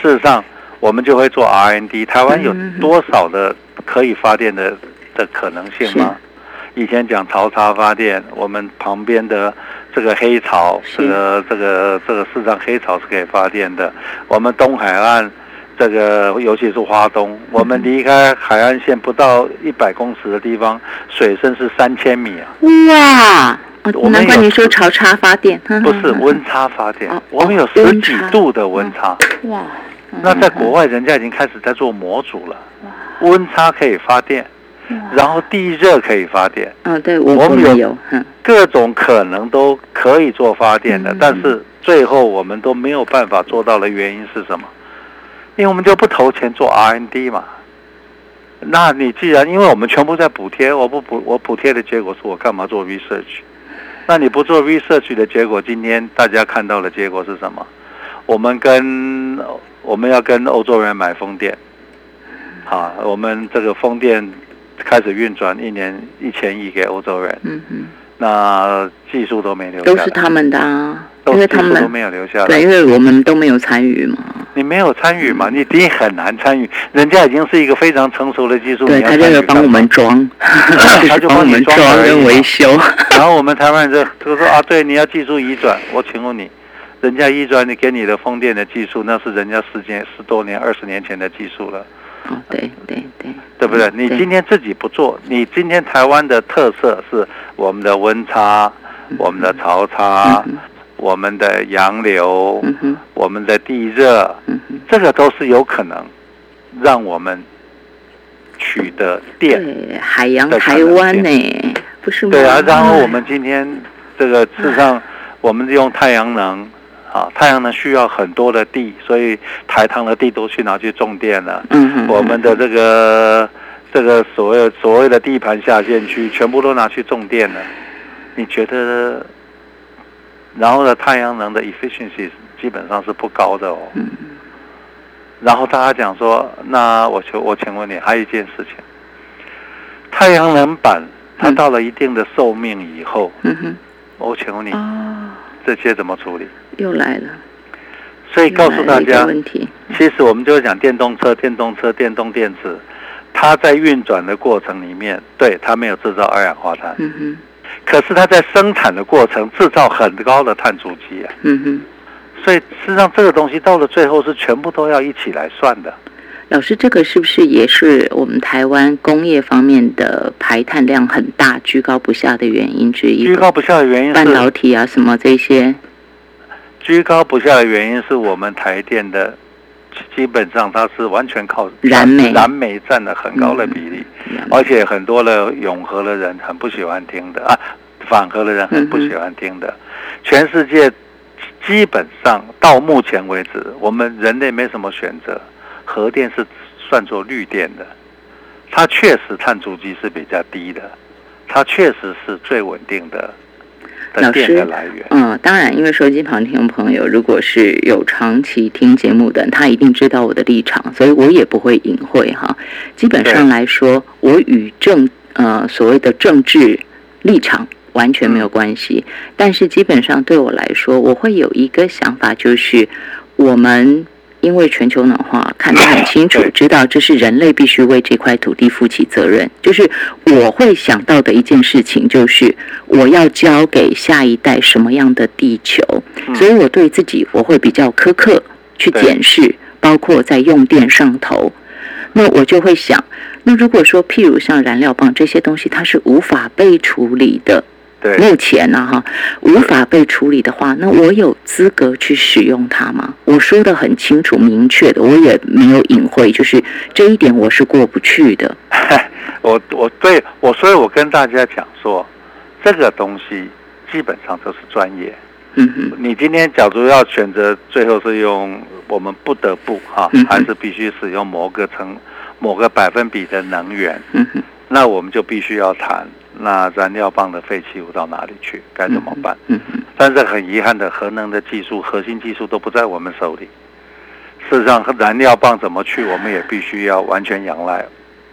事实上我们就会做 R&D。台湾有嗯多少的可以发电的的可能性吗？以前讲潮差发电，我们旁边的这个黑潮，这个这个这个事实上黑潮是可以发电的。我们东海岸这个尤其是花东，我们离开海岸线不到一百公尺的地方，水深是三千米啊。哇，难怪你说潮差发电，哼 不是温差发电。哦，我们有哦十几度的温差。哇，那在国外，人家已经开始在做模组了，温差可以发电，然后地热可以发电，哦，对我我们有，嗯各种可能都可以做发电的嗯，但是最后我们都没有办法做到的原因是什么？因为我们就不投钱做 R&D 嘛。那你既然因为我们全部在补贴，我不补我补贴的结果是我干嘛做 research？那你不做 research 的结果，今天大家看到的结果是什么？我们跟我们要跟欧洲人买风电，好，我们这个风电开始运转，一年一千亿给欧洲人，嗯嗯，那技术都没留下来，都是他们的啊，因为他们都没有留下来。对，因为我们都没有参与嘛，你没有参与嘛？你你很难参与，人家已经是一个非常成熟的技术，对他就是帮我们装，他就帮我们装跟装而已嘛。维修，然后我们台湾人就就说啊，对，你要技术移转。我请问你，人家移转你给你的风电的技术，那是人家十年、十多年、二十年前的技术了，哦，对对对，对不对？你今天自己不做，你今天台湾的特色是我们的温差、我们的潮差、嗯我们的洋流、嗯我们的地热，嗯，这个都是有可能让我们取得电。对，海洋台湾呢，不是吗？对啊，然后哎我们今天这个事实上，我们用太阳能啊，太阳能需要很多的地，所以台糖的地都去拿去种电了。嗯哼，我们的这个这个所谓所谓的地盘下线区，全部都拿去种电了。你觉得？然后呢，太阳能的 efficiency 基本上是不高的哦。嗯然后大家讲说，那我求我请问你，还有一件事情，太阳能板它嗯到了一定的寿命以后，嗯哼，我请问你哦，这些怎么处理？又来了，所以告诉大家，问题其实我们就讲电动车、电动车、电动电池，它在运转的过程里面，对它没有制造二氧化碳，嗯哼，可是它在生产的过程制造很高的碳足迹啊。嗯哼。所以事实上，这个东西到了最后是全部都要一起来算的。老师，这个是不是也是我们台湾工业方面的排碳量很大、居高不下的原因之一？居高不下的原因是半导体啊，什么这些？居高不下的原因是我们台电的，基本上它是完全靠燃煤，燃煤占了很高的比例，而且很多的永和的人很不喜欢听的啊，反核的人很不喜欢听的，全世界。基本上到目前为止，我们人类没什么选择，核电是算作绿电的，它确实碳足迹是比较低的，它确实是最稳定的的电的来源。嗯，当然，因为手机旁听众朋友如果是有长期听节目的，他一定知道我的立场，所以我也不会隐晦哈。基本上来说，我与政呃所谓的政治立场。完全没有关系，但是基本上对我来说，我会有一个想法，就是我们因为全球暖化看得很清楚，知道这是人类必须为这块土地负起责任。就是我会想到的一件事情，就是我要交给下一代什么样的地球，所以我对自己我会比较苛刻去检视，包括在用电上头，那我就会想，那如果说譬如像燃料棒这些东西，它是无法被处理的。目前呢，哈，无法被处理的话，那我有资格去使用它吗？我说的很清楚、明确的，我也没有隐晦，就是这一点我是过不去的。我我对我，所以我跟大家讲说，这个东西基本上都是专业。嗯哼，你今天假如要选择，最后是用我们不得不哈，还是必须使用某个成某个百分比的能源？嗯，那我们就必须要谈。那燃料棒的废弃物到哪里去？该怎么办？嗯但是很遗憾的，核能的技术、核心技术都不在我们手里。事实上，燃料棒怎么去，我们也必须要完全仰赖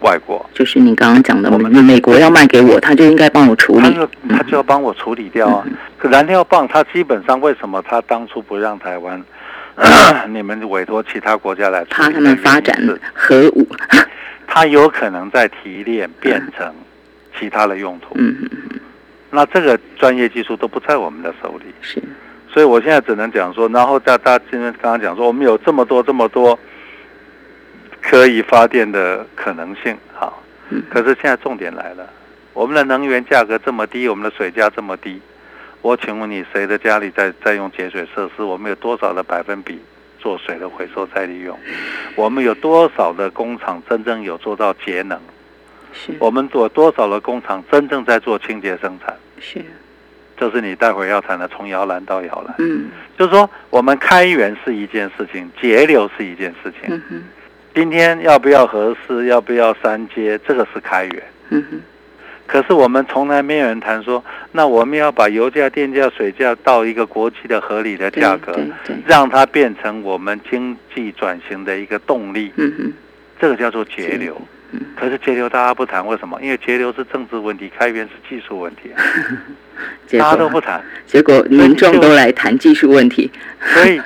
外国。就是你刚刚讲的，我们美国要卖给我，他就应该帮我处理。他就他就要帮我处理掉啊。可燃料棒，它基本上为什么他当初不让台湾？你们委托其他国家来？怕他们发展核武？它有可能在提炼变成。其他的用途，嗯嗯嗯，那这个专业技术都不在我们的手里，是，所以我现在只能讲说，然后大大今天刚刚讲说，我们有这么多这么多可以发电的可能性，好，嗯，可是现在重点来了，我们的能源价格这么低，我们的水价这么低，我请问你，谁的家里在在用节水设施？我们有多少的百分比做水的回收再利用？我们有多少的工厂真正有做到节能？我们做多少的工厂真正在做清洁生产？是，这是你待会儿要谈的，从摇篮到摇篮。嗯，就是说，我们开源是一件事情，节流是一件事情。嗯哼，今天要不要合适？要不要三阶？这个是开源。嗯哼，可是我们从来没有人谈说，那我们要把油价、电价、水价到一个国际的合理的价格，让它变成我们经济转型的一个动力。嗯哼，这个叫做节流。可是节流大家不谈，为什么？因为节流是政治问题，开源是技术问题，大家都不谈。结果民众都来谈技术问题。所以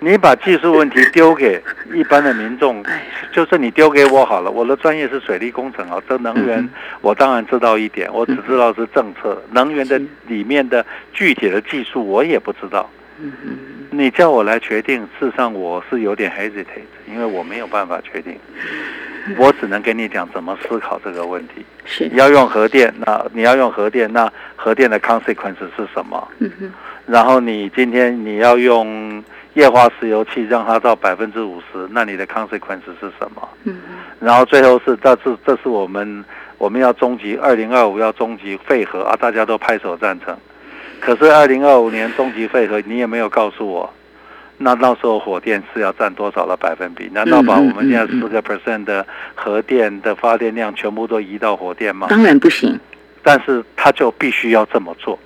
你把技术问题丢给一般的民众，就是你丢给我好了。我的专业是水利工程啊，这能源我当然知道一点，我只知道是政策。能源的里面的具体的技术我也不知道。你叫我来决定，事实上我是有点 hesitate，因为我没有办法确定。我只能跟你讲怎么思考这个问题。是要用核电，那你要用核电，那核电的 consequence 是什么？嗯哼。然后你今天你要用液化石油气让它到百分之五十，那你的 consequence 是什么？嗯然后最后是，这是这是我们我们要终极二零二五要终极废核啊，大家都拍手赞成。可是二零二五年终极废核，你也没有告诉我。那到时候火电是要占多少的百分比？难道把我们现在四个 percent 的核电的发电量全部都移到火电吗？当然不行。但是他就必须要这么做。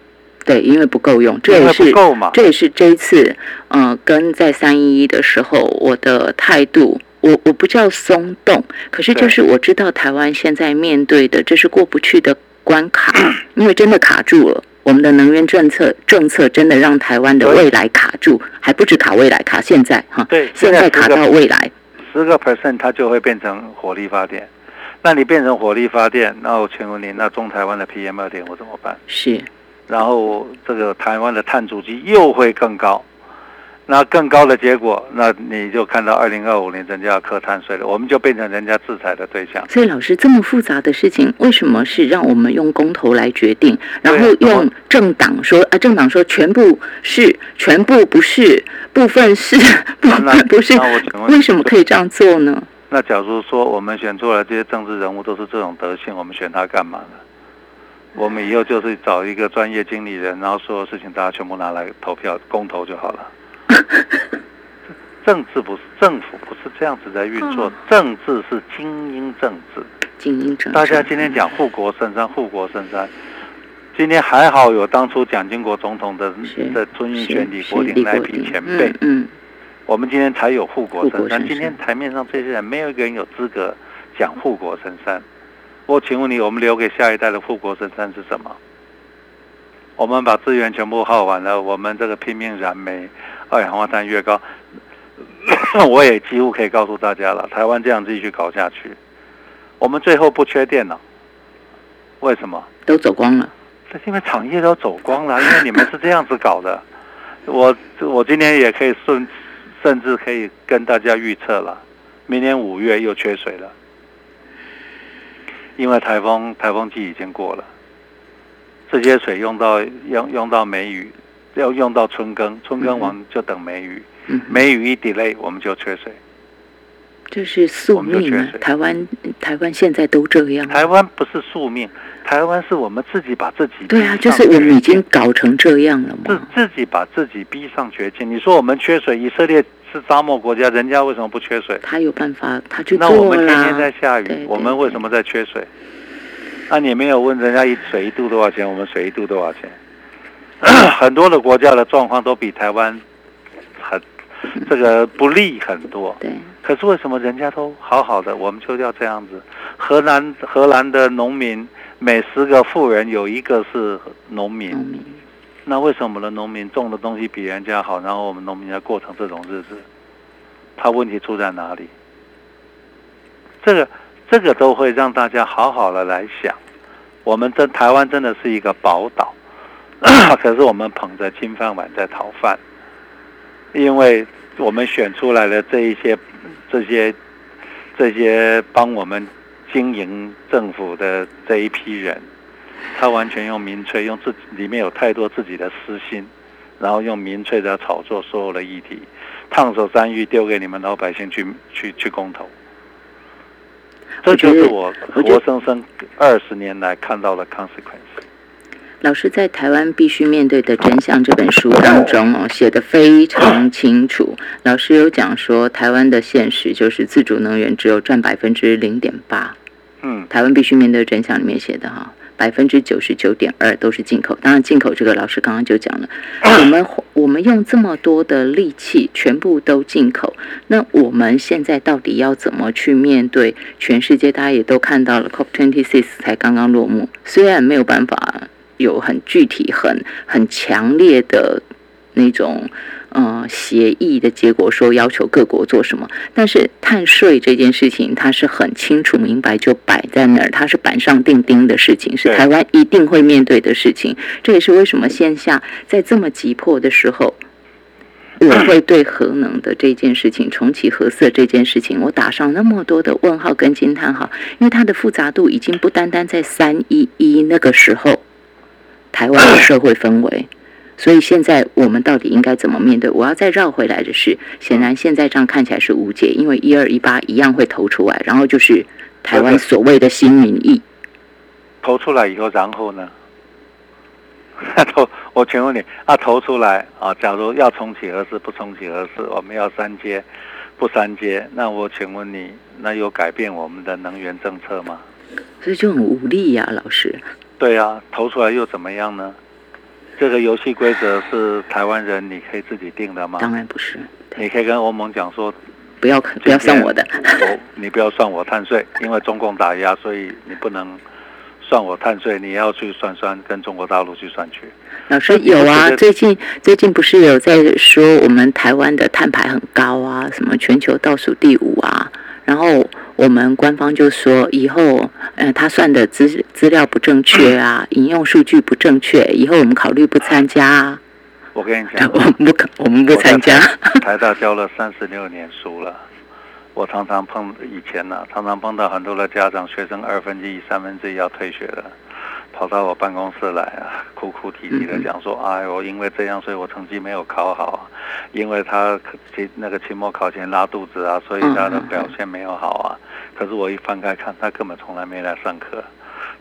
对，因为不够用，这也是这也是这一次，嗯，跟在三一一的时候，我的态度，我我不叫松动，可是就是我知道台湾现在面对的这是过不去的关卡，因为真的卡住了。我们的能源政策政策真的让台湾的未来卡住，还不止卡未来，卡现在哈。对，现在卡到未来，十个 percent 它就会变成火力发电。那你变成火力发电，那我请问你，那中台湾的 PM 二点五怎么办？是。然后这个台湾的碳足迹又会更高。那更高的结果，那你就看到二零二五年人家要课碳税了，我们就变成人家制裁的对象。所以老师这么复杂的事情，为什么是让我们用公投来决定，然后用政党说啊，政党说全部是，全部不是，部分是，部分不是？为什么可以这样做呢？那假如说我们选出来这些政治人物都是这种德性，我们选他干嘛呢？我们以后就是找一个专业经理人，然后所有事情大家全部拿来投票公投就好了。政治不是政府，不是这样子在运作。政治是精英政治，精英政治。大家今天讲护国神山，护国神山。今天还好有当初蒋经国总统的的尊印选李国鼎那批前辈，嗯，我们今天才有护国神山。今天台面上这些人，没有一个人有资格讲护国神山。我请问你，我们留给下一代的护国神山是什么？我们把资源全部耗完了，我们这个拼命燃煤。二氧化碳越高，我也几乎可以告诉大家了。台湾这样继续搞下去，我们最后不缺电了。为什么？都走光了。这因为产业都走光了，因为你们是这样子搞的。我我今天也可以顺，甚至可以跟大家预测了，明年五月又缺水了，因为台风台风季已经过了，这些水用到用用到梅雨。要用到春耕，春耕完就等梅雨，梅雨一 delay 我们就缺水，这是宿命啊！台湾台湾现在都这样。台湾不是宿命，台湾是我们自己把自己对啊，就是我们已经搞成这样了嘛，自自己把自己逼上绝境。你说我们缺水，以色列是沙漠国家，人家为什么不缺水？他有办法，他就那我们天天在下雨，我们为什么在缺水？那你没有问人家一水一度多少钱？我们水一度多少钱？很多的国家的状况都比台湾很这个不利很多。对。可是为什么人家都好好的，我们就要这样子？荷兰荷兰的农民每十个富人有一个是农民。那为什么我们的农民种的东西比人家好，然后我们农民要过成这种日子？他问题出在哪里？这个这个都会让大家好好的来想。我们真台湾真的是一个宝岛。可是我们捧着金饭碗在讨饭，因为我们选出来的这一些、这些、这些帮我们经营政府的这一批人，他完全用民粹，用自己里面有太多自己的私心，然后用民粹在炒作所有的议题，烫手山芋丢给你们老百姓去去去公投，这就是我活生生二十年来看到的 consequence。老师在《台湾必须面对的真相》这本书当中哦，写的非常清楚。老师有讲说，台湾的现实就是自主能源只有占百分之零点八。嗯，《台湾必须面对真相》里面写的哈，百分之九十九点二都是进口。当然，进口这个老师刚刚就讲了，我们我们用这么多的力气，全部都进口，那我们现在到底要怎么去面对全世界？大家也都看到了，COP twenty six 才刚刚落幕，虽然没有办法。有很具体、很很强烈的那种呃协议的结果，说要求各国做什么。但是碳税这件事情，它是很清楚明白就摆在那儿，它是板上钉钉的事情，是台湾一定会面对的事情。这也是为什么线下在这么急迫的时候，我会对核能的这件事情、重启核色这件事情，我打上那么多的问号跟惊叹号，因为它的复杂度已经不单单在三一一那个时候。台湾的社会氛围，所以现在我们到底应该怎么面对？我要再绕回来的是，显然现在这样看起来是无解，因为一二一八一样会投出来，然后就是台湾所谓的新民意投出来以后，然后呢？投我请问你啊，投出来啊，假如要重启核四不重启核四，我们要三阶不三阶，那我请问你，那有改变我们的能源政策吗？所以就很无力呀，老师。对啊，投出来又怎么样呢？这个游戏规则是台湾人你可以自己定的吗？当然不是。你可以跟欧盟讲说，不要不要算我的，我你不要算我碳税，因为中共打压，所以你不能算我碳税，你要去算算跟中国大陆去算去。老师有啊，最近最近不是有在说我们台湾的碳排很高啊，什么全球倒数第五啊，然后我们官方就说以后，呃，他算的资资料不正确啊，引用数据不正确，以后我们考虑不参加。啊。我跟你讲，我们不，我们不参加。台大教了三十六年书了，我常常碰以前呢，常常碰到很多的家长，学生二分之一、三分之一要退学了。跑到我办公室来啊，哭哭啼啼的讲说：“哎，我因为这样，所以我成绩没有考好，因为他期那个期末考前拉肚子啊，所以他的表现没有好啊。可是我一翻开看，他根本从来没来上课，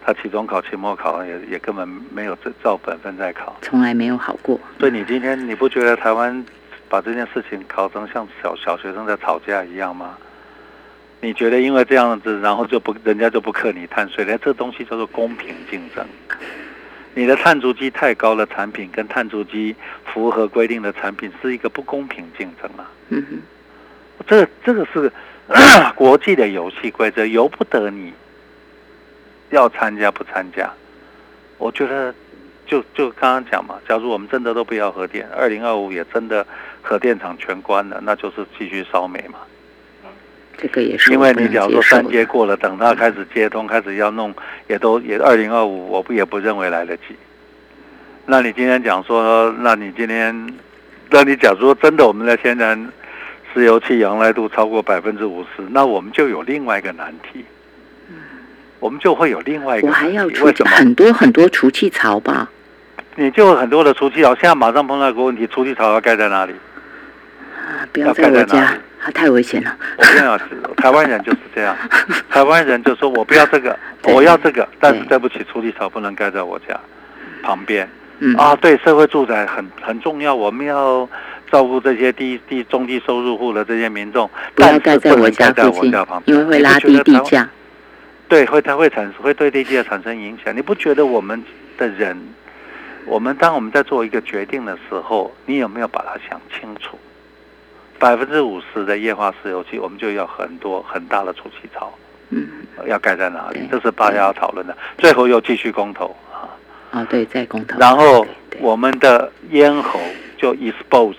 他期中考、期末考也也根本没有照本分在考，从来没有好过。所以你今天你不觉得台湾把这件事情考成像小小学生在吵架一样吗？”你觉得因为这样子，然后就不人家就不克你碳税？了这东西叫做公平竞争。你的碳足迹太高的产品跟碳足迹符合规定的产品是一个不公平竞争啊。嗯哼，这这个是国际的游戏规则，由不得你要参加不参加。我觉得就就刚刚讲嘛，假如我们真的都不要核电，二零二五也真的核电厂全关了，那就是继续烧煤嘛。这个也是，因为你假如说三阶过了，等它开始接通，开始要弄，也都也二零二五，我不也不认为来得及。那你今天讲说，那你今天，那你假如说真的我们的天然石油气仰赖度超过百分之五十，那我们就有另外一个难题。嗯，我们就会有另外一个，我还要出很多很多除气槽吧？你就很多的除气槽，现在马上碰到一个问题，除气槽要盖在哪里？啊，不要在我家。他太危险了。我跟你讲，台湾人就是这样。台湾人就说：“我不要这个，我要这个。”但是对不起，处理草不能盖在我家旁边。嗯啊，对，社会住宅很很重要，我们要照顾这些低低中低收入户的这些民众。不要盖在我家附近，因为会拉低地价。对，会它会产生会对地价产生影响。你不觉得我们的人，我们当我们在做一个决定的时候，你有没有把它想清楚？百分之五十的液化石油气，我们就要很多很大的储气槽，嗯，要盖在哪里？这是大家要讨论的。最后又继续公投啊，啊对，再公投。然后我们的咽喉就 exposed，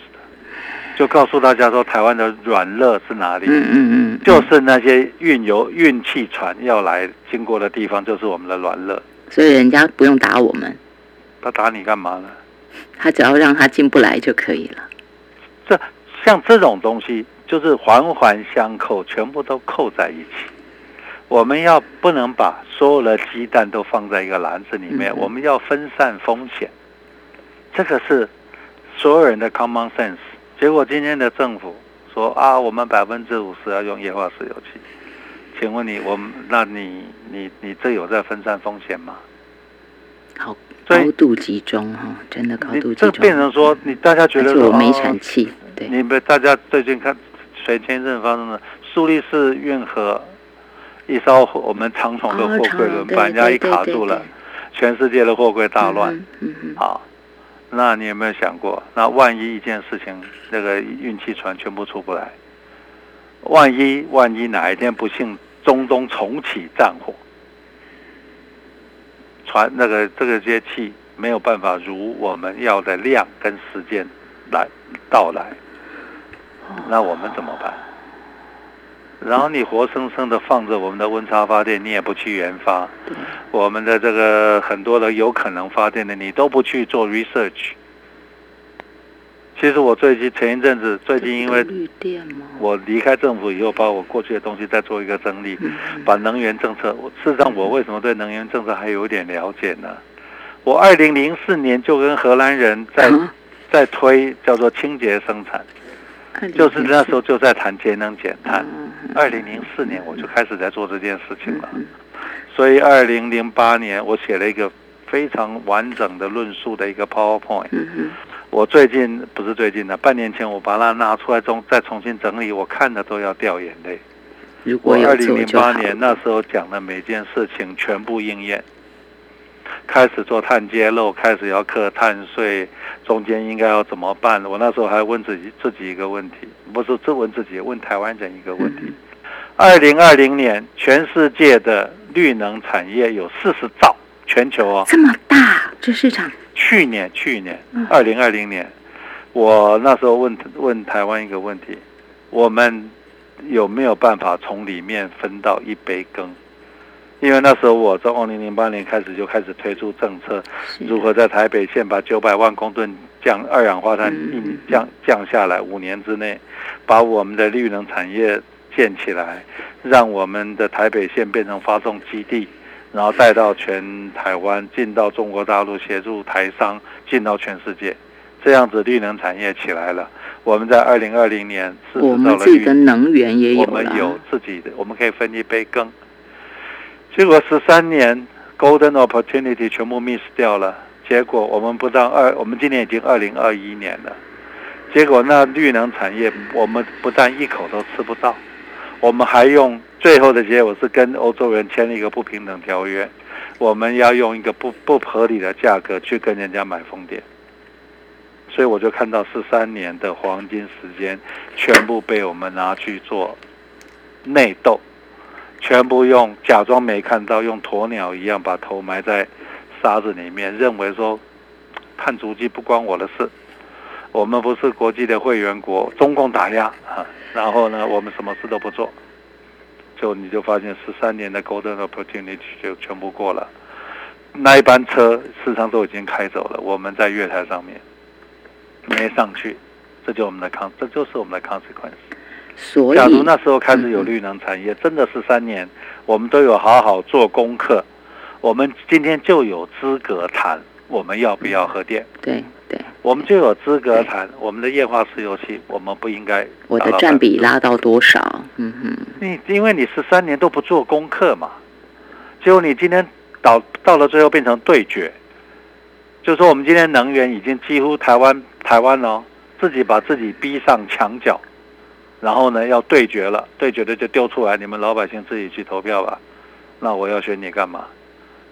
就告诉大家说，台湾的软肋是哪里？嗯嗯嗯，就是那些运油运气船要来经过的地方，就是我们的软肋。所以人家不用打我们，他打你干嘛呢？他只要让他进不来就可以了。这。像这种东西，就是环环相扣，全部都扣在一起。我们要不能把所有的鸡蛋都放在一个篮子里面，我们要分散风险。这个是所有人的 common sense。结果今天的政府说啊，我们百分之五十要用液化石油气。请问你，我们那你你你这有在分散风险吗？好，高度集中哈，真的高度集中。这变成说，你大家觉得我没产气。你们大家最近看，谁前阵发生的苏黎世运河一艘我们长宠的货柜轮把人家一卡住了，全世界的货柜大乱。嗯嗯好，那你有没有想过，那万一一件事情，那个运气船全部出不来，万一万一哪一天不幸中东重启战火，船那个这个些气没有办法如我们要的量跟时间来到来。那我们怎么办？然后你活生生的放着我们的温差发电，你也不去研发，我们的这个很多的有可能发电的，你都不去做 research。其实我最近前一阵子，最近因为我离开政府以后，把我过去的东西再做一个整理，把能源政策，事实上我为什么对能源政策还有点了解呢？我二零零四年就跟荷兰人在在推叫做清洁生产。就是那时候就在谈节能减碳。二零零四年我就开始在做这件事情了，所以二零零八年我写了一个非常完整的论述的一个 PowerPoint。我最近不是最近的，半年前我把它拿出来重再重新整理，我看的都要掉眼泪。我二零零八年那时候讲的每件事情全部应验。开始做碳揭露，开始要课碳税，中间应该要怎么办？我那时候还问自己自己一个问题，不是自问自己，问台湾人一个问题：二零二零年全世界的绿能产业有四十兆，全球哦，这么大这市场。去年去年二零二零年，我那时候问问台湾一个问题，我们有没有办法从里面分到一杯羹？因为那时候我从二零零八年开始就开始推出政策，如何在台北县把九百万公吨降二氧化碳降降下来，五年之内把我们的绿能产业建起来，让我们的台北县变成发送基地，然后带到全台湾，进到中国大陆，协助台商进到全世界，这样子绿能产业起来了。我们在二零二零年，我们自己的能源也有我们有自己的，我们可以分一杯羹。结果十三年 golden opportunity 全部 miss 掉了。结果我们不到二，我们今年已经二零二一年了。结果那绿能产业，我们不但一口都吃不到，我们还用最后的结果是跟欧洲人签了一个不平等条约，我们要用一个不不合理的价格去跟人家买风电。所以我就看到十三年的黄金时间全部被我们拿去做内斗。全部用假装没看到，用鸵鸟一样把头埋在沙子里面，认为说碳足迹不关我的事。我们不是国际的会员国，中共打压啊，然后呢，我们什么事都不做，就你就发现十三年的 golden opportunity 就全部过了。那一班车事实上都已经开走了，我们在月台上面没上去，这就我们的 con，这就是我们的 consequence。假如那时候开始有绿能产业，真的是三年，我们都有好好做功课，我们今天就有资格谈我们要不要核电。对对，我们就有资格谈我们的液化石油气，我们不应该。我的占比拉到多少？嗯哼。你因为你十三年都不做功课嘛，结果你今天到到了最后变成对决，就是说我们今天能源已经几乎台湾台湾哦，自己把自己逼上墙角。然后呢，要对决了，对决的就丢出来，你们老百姓自己去投票吧。那我要选你干嘛？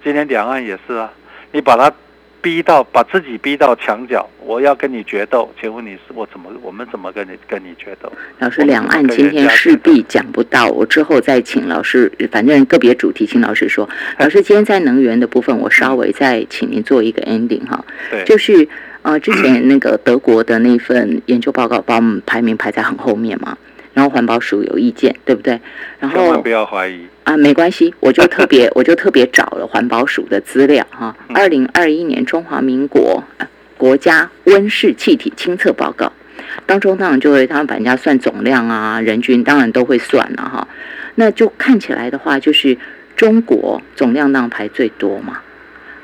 今天两岸也是啊，你把他逼到，把自己逼到墙角，我要跟你决斗，请问你是我怎么，我们怎么跟你跟你决斗？老师，两岸今天势必讲不到，我之后再请老师，反正个别主题，请老师说。老师，今天在能源的部分，我稍微再请您做一个 ending 哈，对，就是。啊，之前那个德国的那份研究报告把我们排名排在很后面嘛，然后环保署有意见，对不对？然后不要怀疑啊，没关系，我就特别 我就特别找了环保署的资料哈，二零二一年中华民国国家温室气体清测报告当中，当然就会他们把人家算总量啊，人均当然都会算了哈，那就看起来的话，就是中国总量当排最多嘛。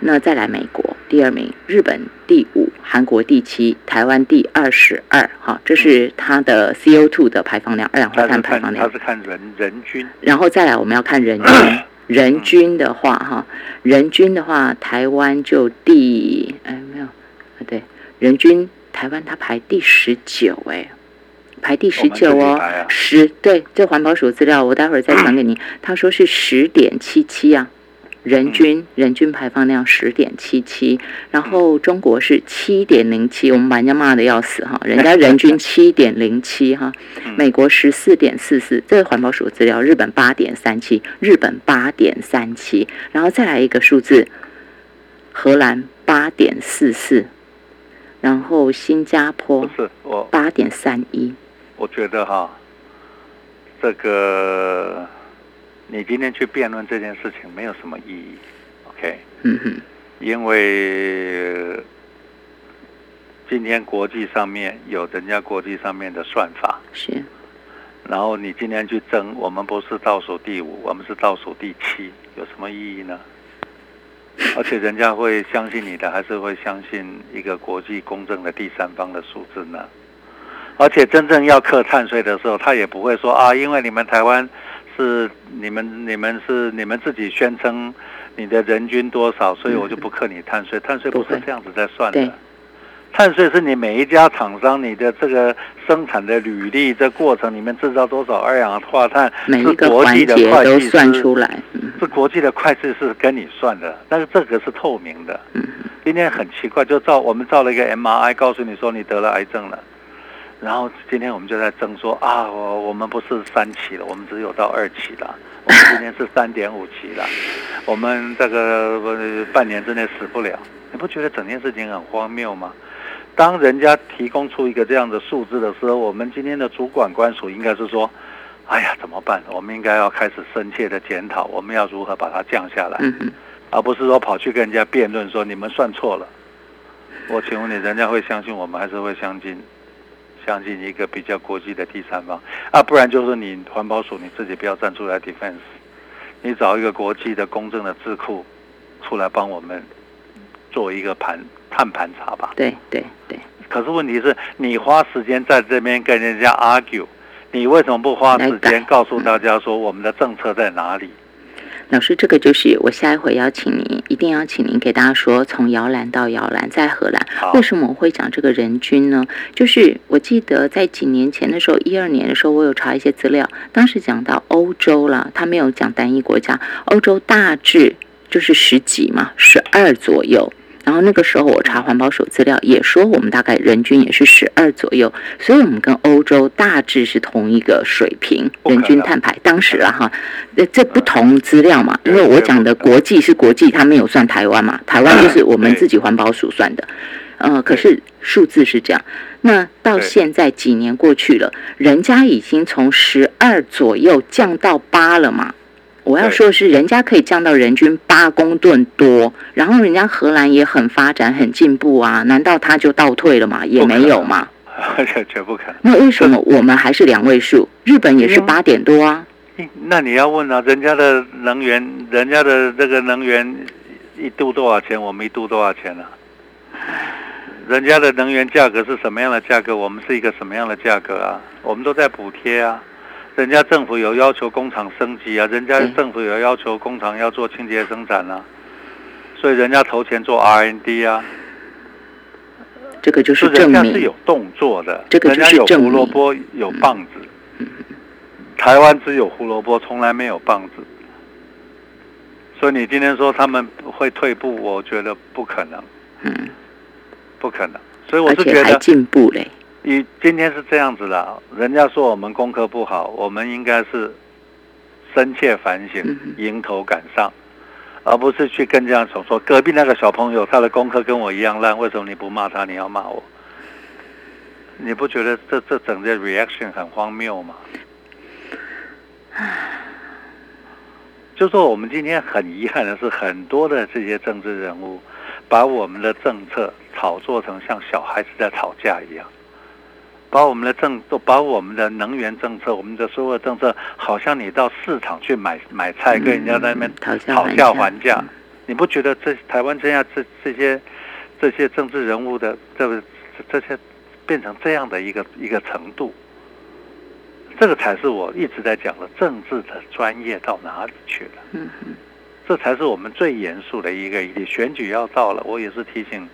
那再来美国第二名，日本第五，韩国第七，台湾第二十二。哈，这是它的 CO2 的排放量，二氧化碳排放量。它是看人人均。然后再来，我们要看人均。人均的话，哈，人均的话，台湾就第哎没有，对，人均台湾它排第十九，哎，排第十九哦，十对，这环保署资料我待会儿再传给你。他说是十点七七啊。人均人均排放量十点七七，然后中国是七点零七，我们把人家骂的要死哈，人家人均 七点零七哈，美国十四点四四，这个环保署资料，日本八点三七，日本八点三七，然后再来一个数字，荷兰八点四四，然后新加坡是我八点三一，我觉得哈，这个。你今天去辩论这件事情没有什么意义，OK？嗯哼，因为今天国际上面有人家国际上面的算法是，然后你今天去争，我们不是倒数第五，我们是倒数第七，有什么意义呢？而且人家会相信你的，还是会相信一个国际公正的第三方的数字呢？而且真正要课碳税的时候，他也不会说啊，因为你们台湾。是你们，你们是你们自己宣称你的人均多少，所以我就不克你碳税。碳税不是这样子在算的，碳税是你每一家厂商你的这个生产的履历，这过程里面制造多少二氧化碳，是国际的会计算出来，是国际的会计是跟你算的，但是这个是透明的。今天很奇怪，就照我们照了一个 MRI，告诉你说你得了癌症了。然后今天我们就在争说啊，我我们不是三期了，我们只有到二期了。我们今天是三点五期了，我们这个半年之内死不了。你不觉得整件事情很荒谬吗？当人家提供出一个这样的数字的时候，我们今天的主管官署应该是说：哎呀，怎么办？我们应该要开始深切的检讨，我们要如何把它降下来，而不是说跑去跟人家辩论说你们算错了。我请问你，人家会相信我们，还是会相信？相信一个比较国际的第三方啊，不然就是你环保署你自己不要站出来 defense，你找一个国际的公正的智库出来帮我们做一个盘碳盘查吧。对对对。可是问题是你花时间在这边跟人家 argue，你为什么不花时间 告诉大家说我们的政策在哪里？老师，这个就是我下一回邀请您，一定要请您给大家说，从摇篮到摇篮在荷兰，为什么我会讲这个人均呢？就是我记得在几年前的时候，一二年的时候，我有查一些资料，当时讲到欧洲了，他没有讲单一国家，欧洲大致就是十几嘛，十二左右。然后那个时候我查环保署资料，也说我们大概人均也是十二左右，所以我们跟欧洲大致是同一个水平，人均碳排。当时了哈，那这不同资料嘛，因为我讲的国际是国际，他没有算台湾嘛，台湾就是我们自己环保署算的。呃，可是数字是这样，那到现在几年过去了，人家已经从十二左右降到八了嘛。我要说的是，人家可以降到人均八公吨多，然后人家荷兰也很发展、很进步啊，难道他就倒退了吗？也没有嘛，绝不可能。那为什么我们还是两位数？日本也是八点多啊。那你要问啊，人家的能源，人家的这个能源一度多少钱？我们一度多少钱呢？人家的能源价格是什么样的价格？我们是一个什么样的价格啊？我们都在补贴啊。人家政府有要求工厂升级啊，人家政府有要求工厂要做清洁生产啊，所以人家投钱做 R&D 啊。这个就是证明是有动作的，这个就是有胡萝卜有棒子。台湾只有胡萝卜，从来没有棒子。所以你今天说他们会退步，我觉得不可能。嗯，不可能。所以我是觉得进步嘞。你今天是这样子的，人家说我们功课不好，我们应该是深切反省，迎头赶上，而不是去跟人家说说隔壁那个小朋友他的功课跟我一样烂，为什么你不骂他，你要骂我？你不觉得这这整个 reaction 很荒谬吗？就说我们今天很遗憾的是，很多的这些政治人物把我们的政策炒作成像小孩子在吵架一样。把我们的政都把我们的能源政策，我们的所有政策，好像你到市场去买买菜，跟人家在那边讨价还价，你不觉得这台湾这样这这些这些政治人物的这这些变成这样的一个一个程度？这个才是我一直在讲的政治的专业到哪里去了？嗯嗯，这才是我们最严肃的一个议题。选举要到了，我也是提醒。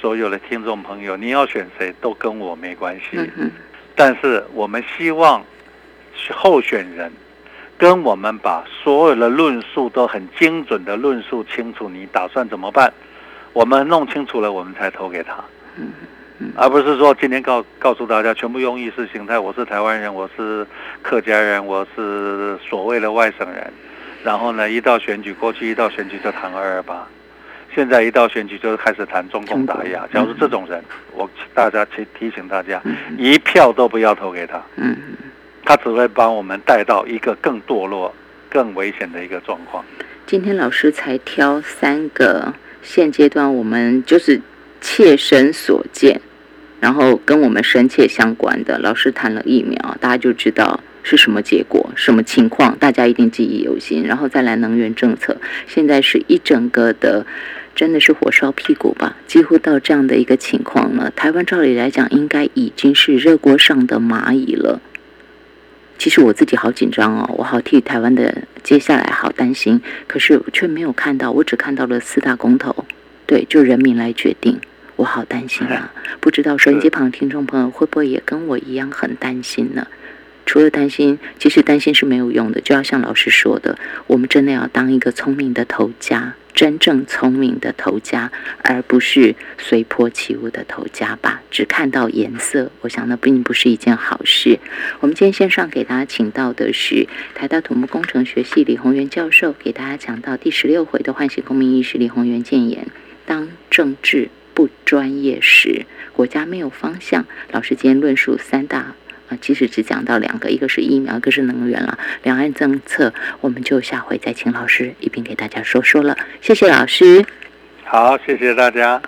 所有的听众朋友，你要选谁都跟我没关系，但是我们希望候选人跟我们把所有的论述都很精准的论述清楚，你打算怎么办？我们弄清楚了，我们才投给他，而不是说今天告告诉大家全部用意识形态，我是台湾人，我是客家人，我是所谓的外省人，然后呢，一到选举过去，一到选举就谈二二八。现在一到选举，就开始谈中共打压。假如这种人，我大家提提醒大家，一票都不要投给他。嗯，他只会把我们带到一个更堕落、更危险的一个状况。今天老师才挑三个现阶段我们就是切身所见，然后跟我们深切相关的。老师谈了疫苗，大家就知道。是什么结果？什么情况？大家一定记忆犹新。然后再来能源政策，现在是一整个的，真的是火烧屁股吧？几乎到这样的一个情况了。台湾照理来讲，应该已经是热锅上的蚂蚁了。其实我自己好紧张哦，我好替台湾的接下来好担心。可是却没有看到，我只看到了四大公投，对，就人民来决定。我好担心啊！不知道收音机旁听众朋友会不会也跟我一样很担心呢？除了担心，其实担心是没有用的。就要像老师说的，我们真的要当一个聪明的头家，真正聪明的头家，而不是随波起舞的头家吧？只看到颜色，我想那并不是一件好事。我们今天线上给大家请到的是台大土木工程学系李宏源教授，给大家讲到第十六回的唤醒公民意识。李宏源建言：当政治不专业时，国家没有方向。老师今天论述三大。啊，其实只讲到两个，一个是疫苗，一个是能源了。两岸政策，我们就下回再请老师一并给大家说说了。谢谢老师。好，谢谢大家。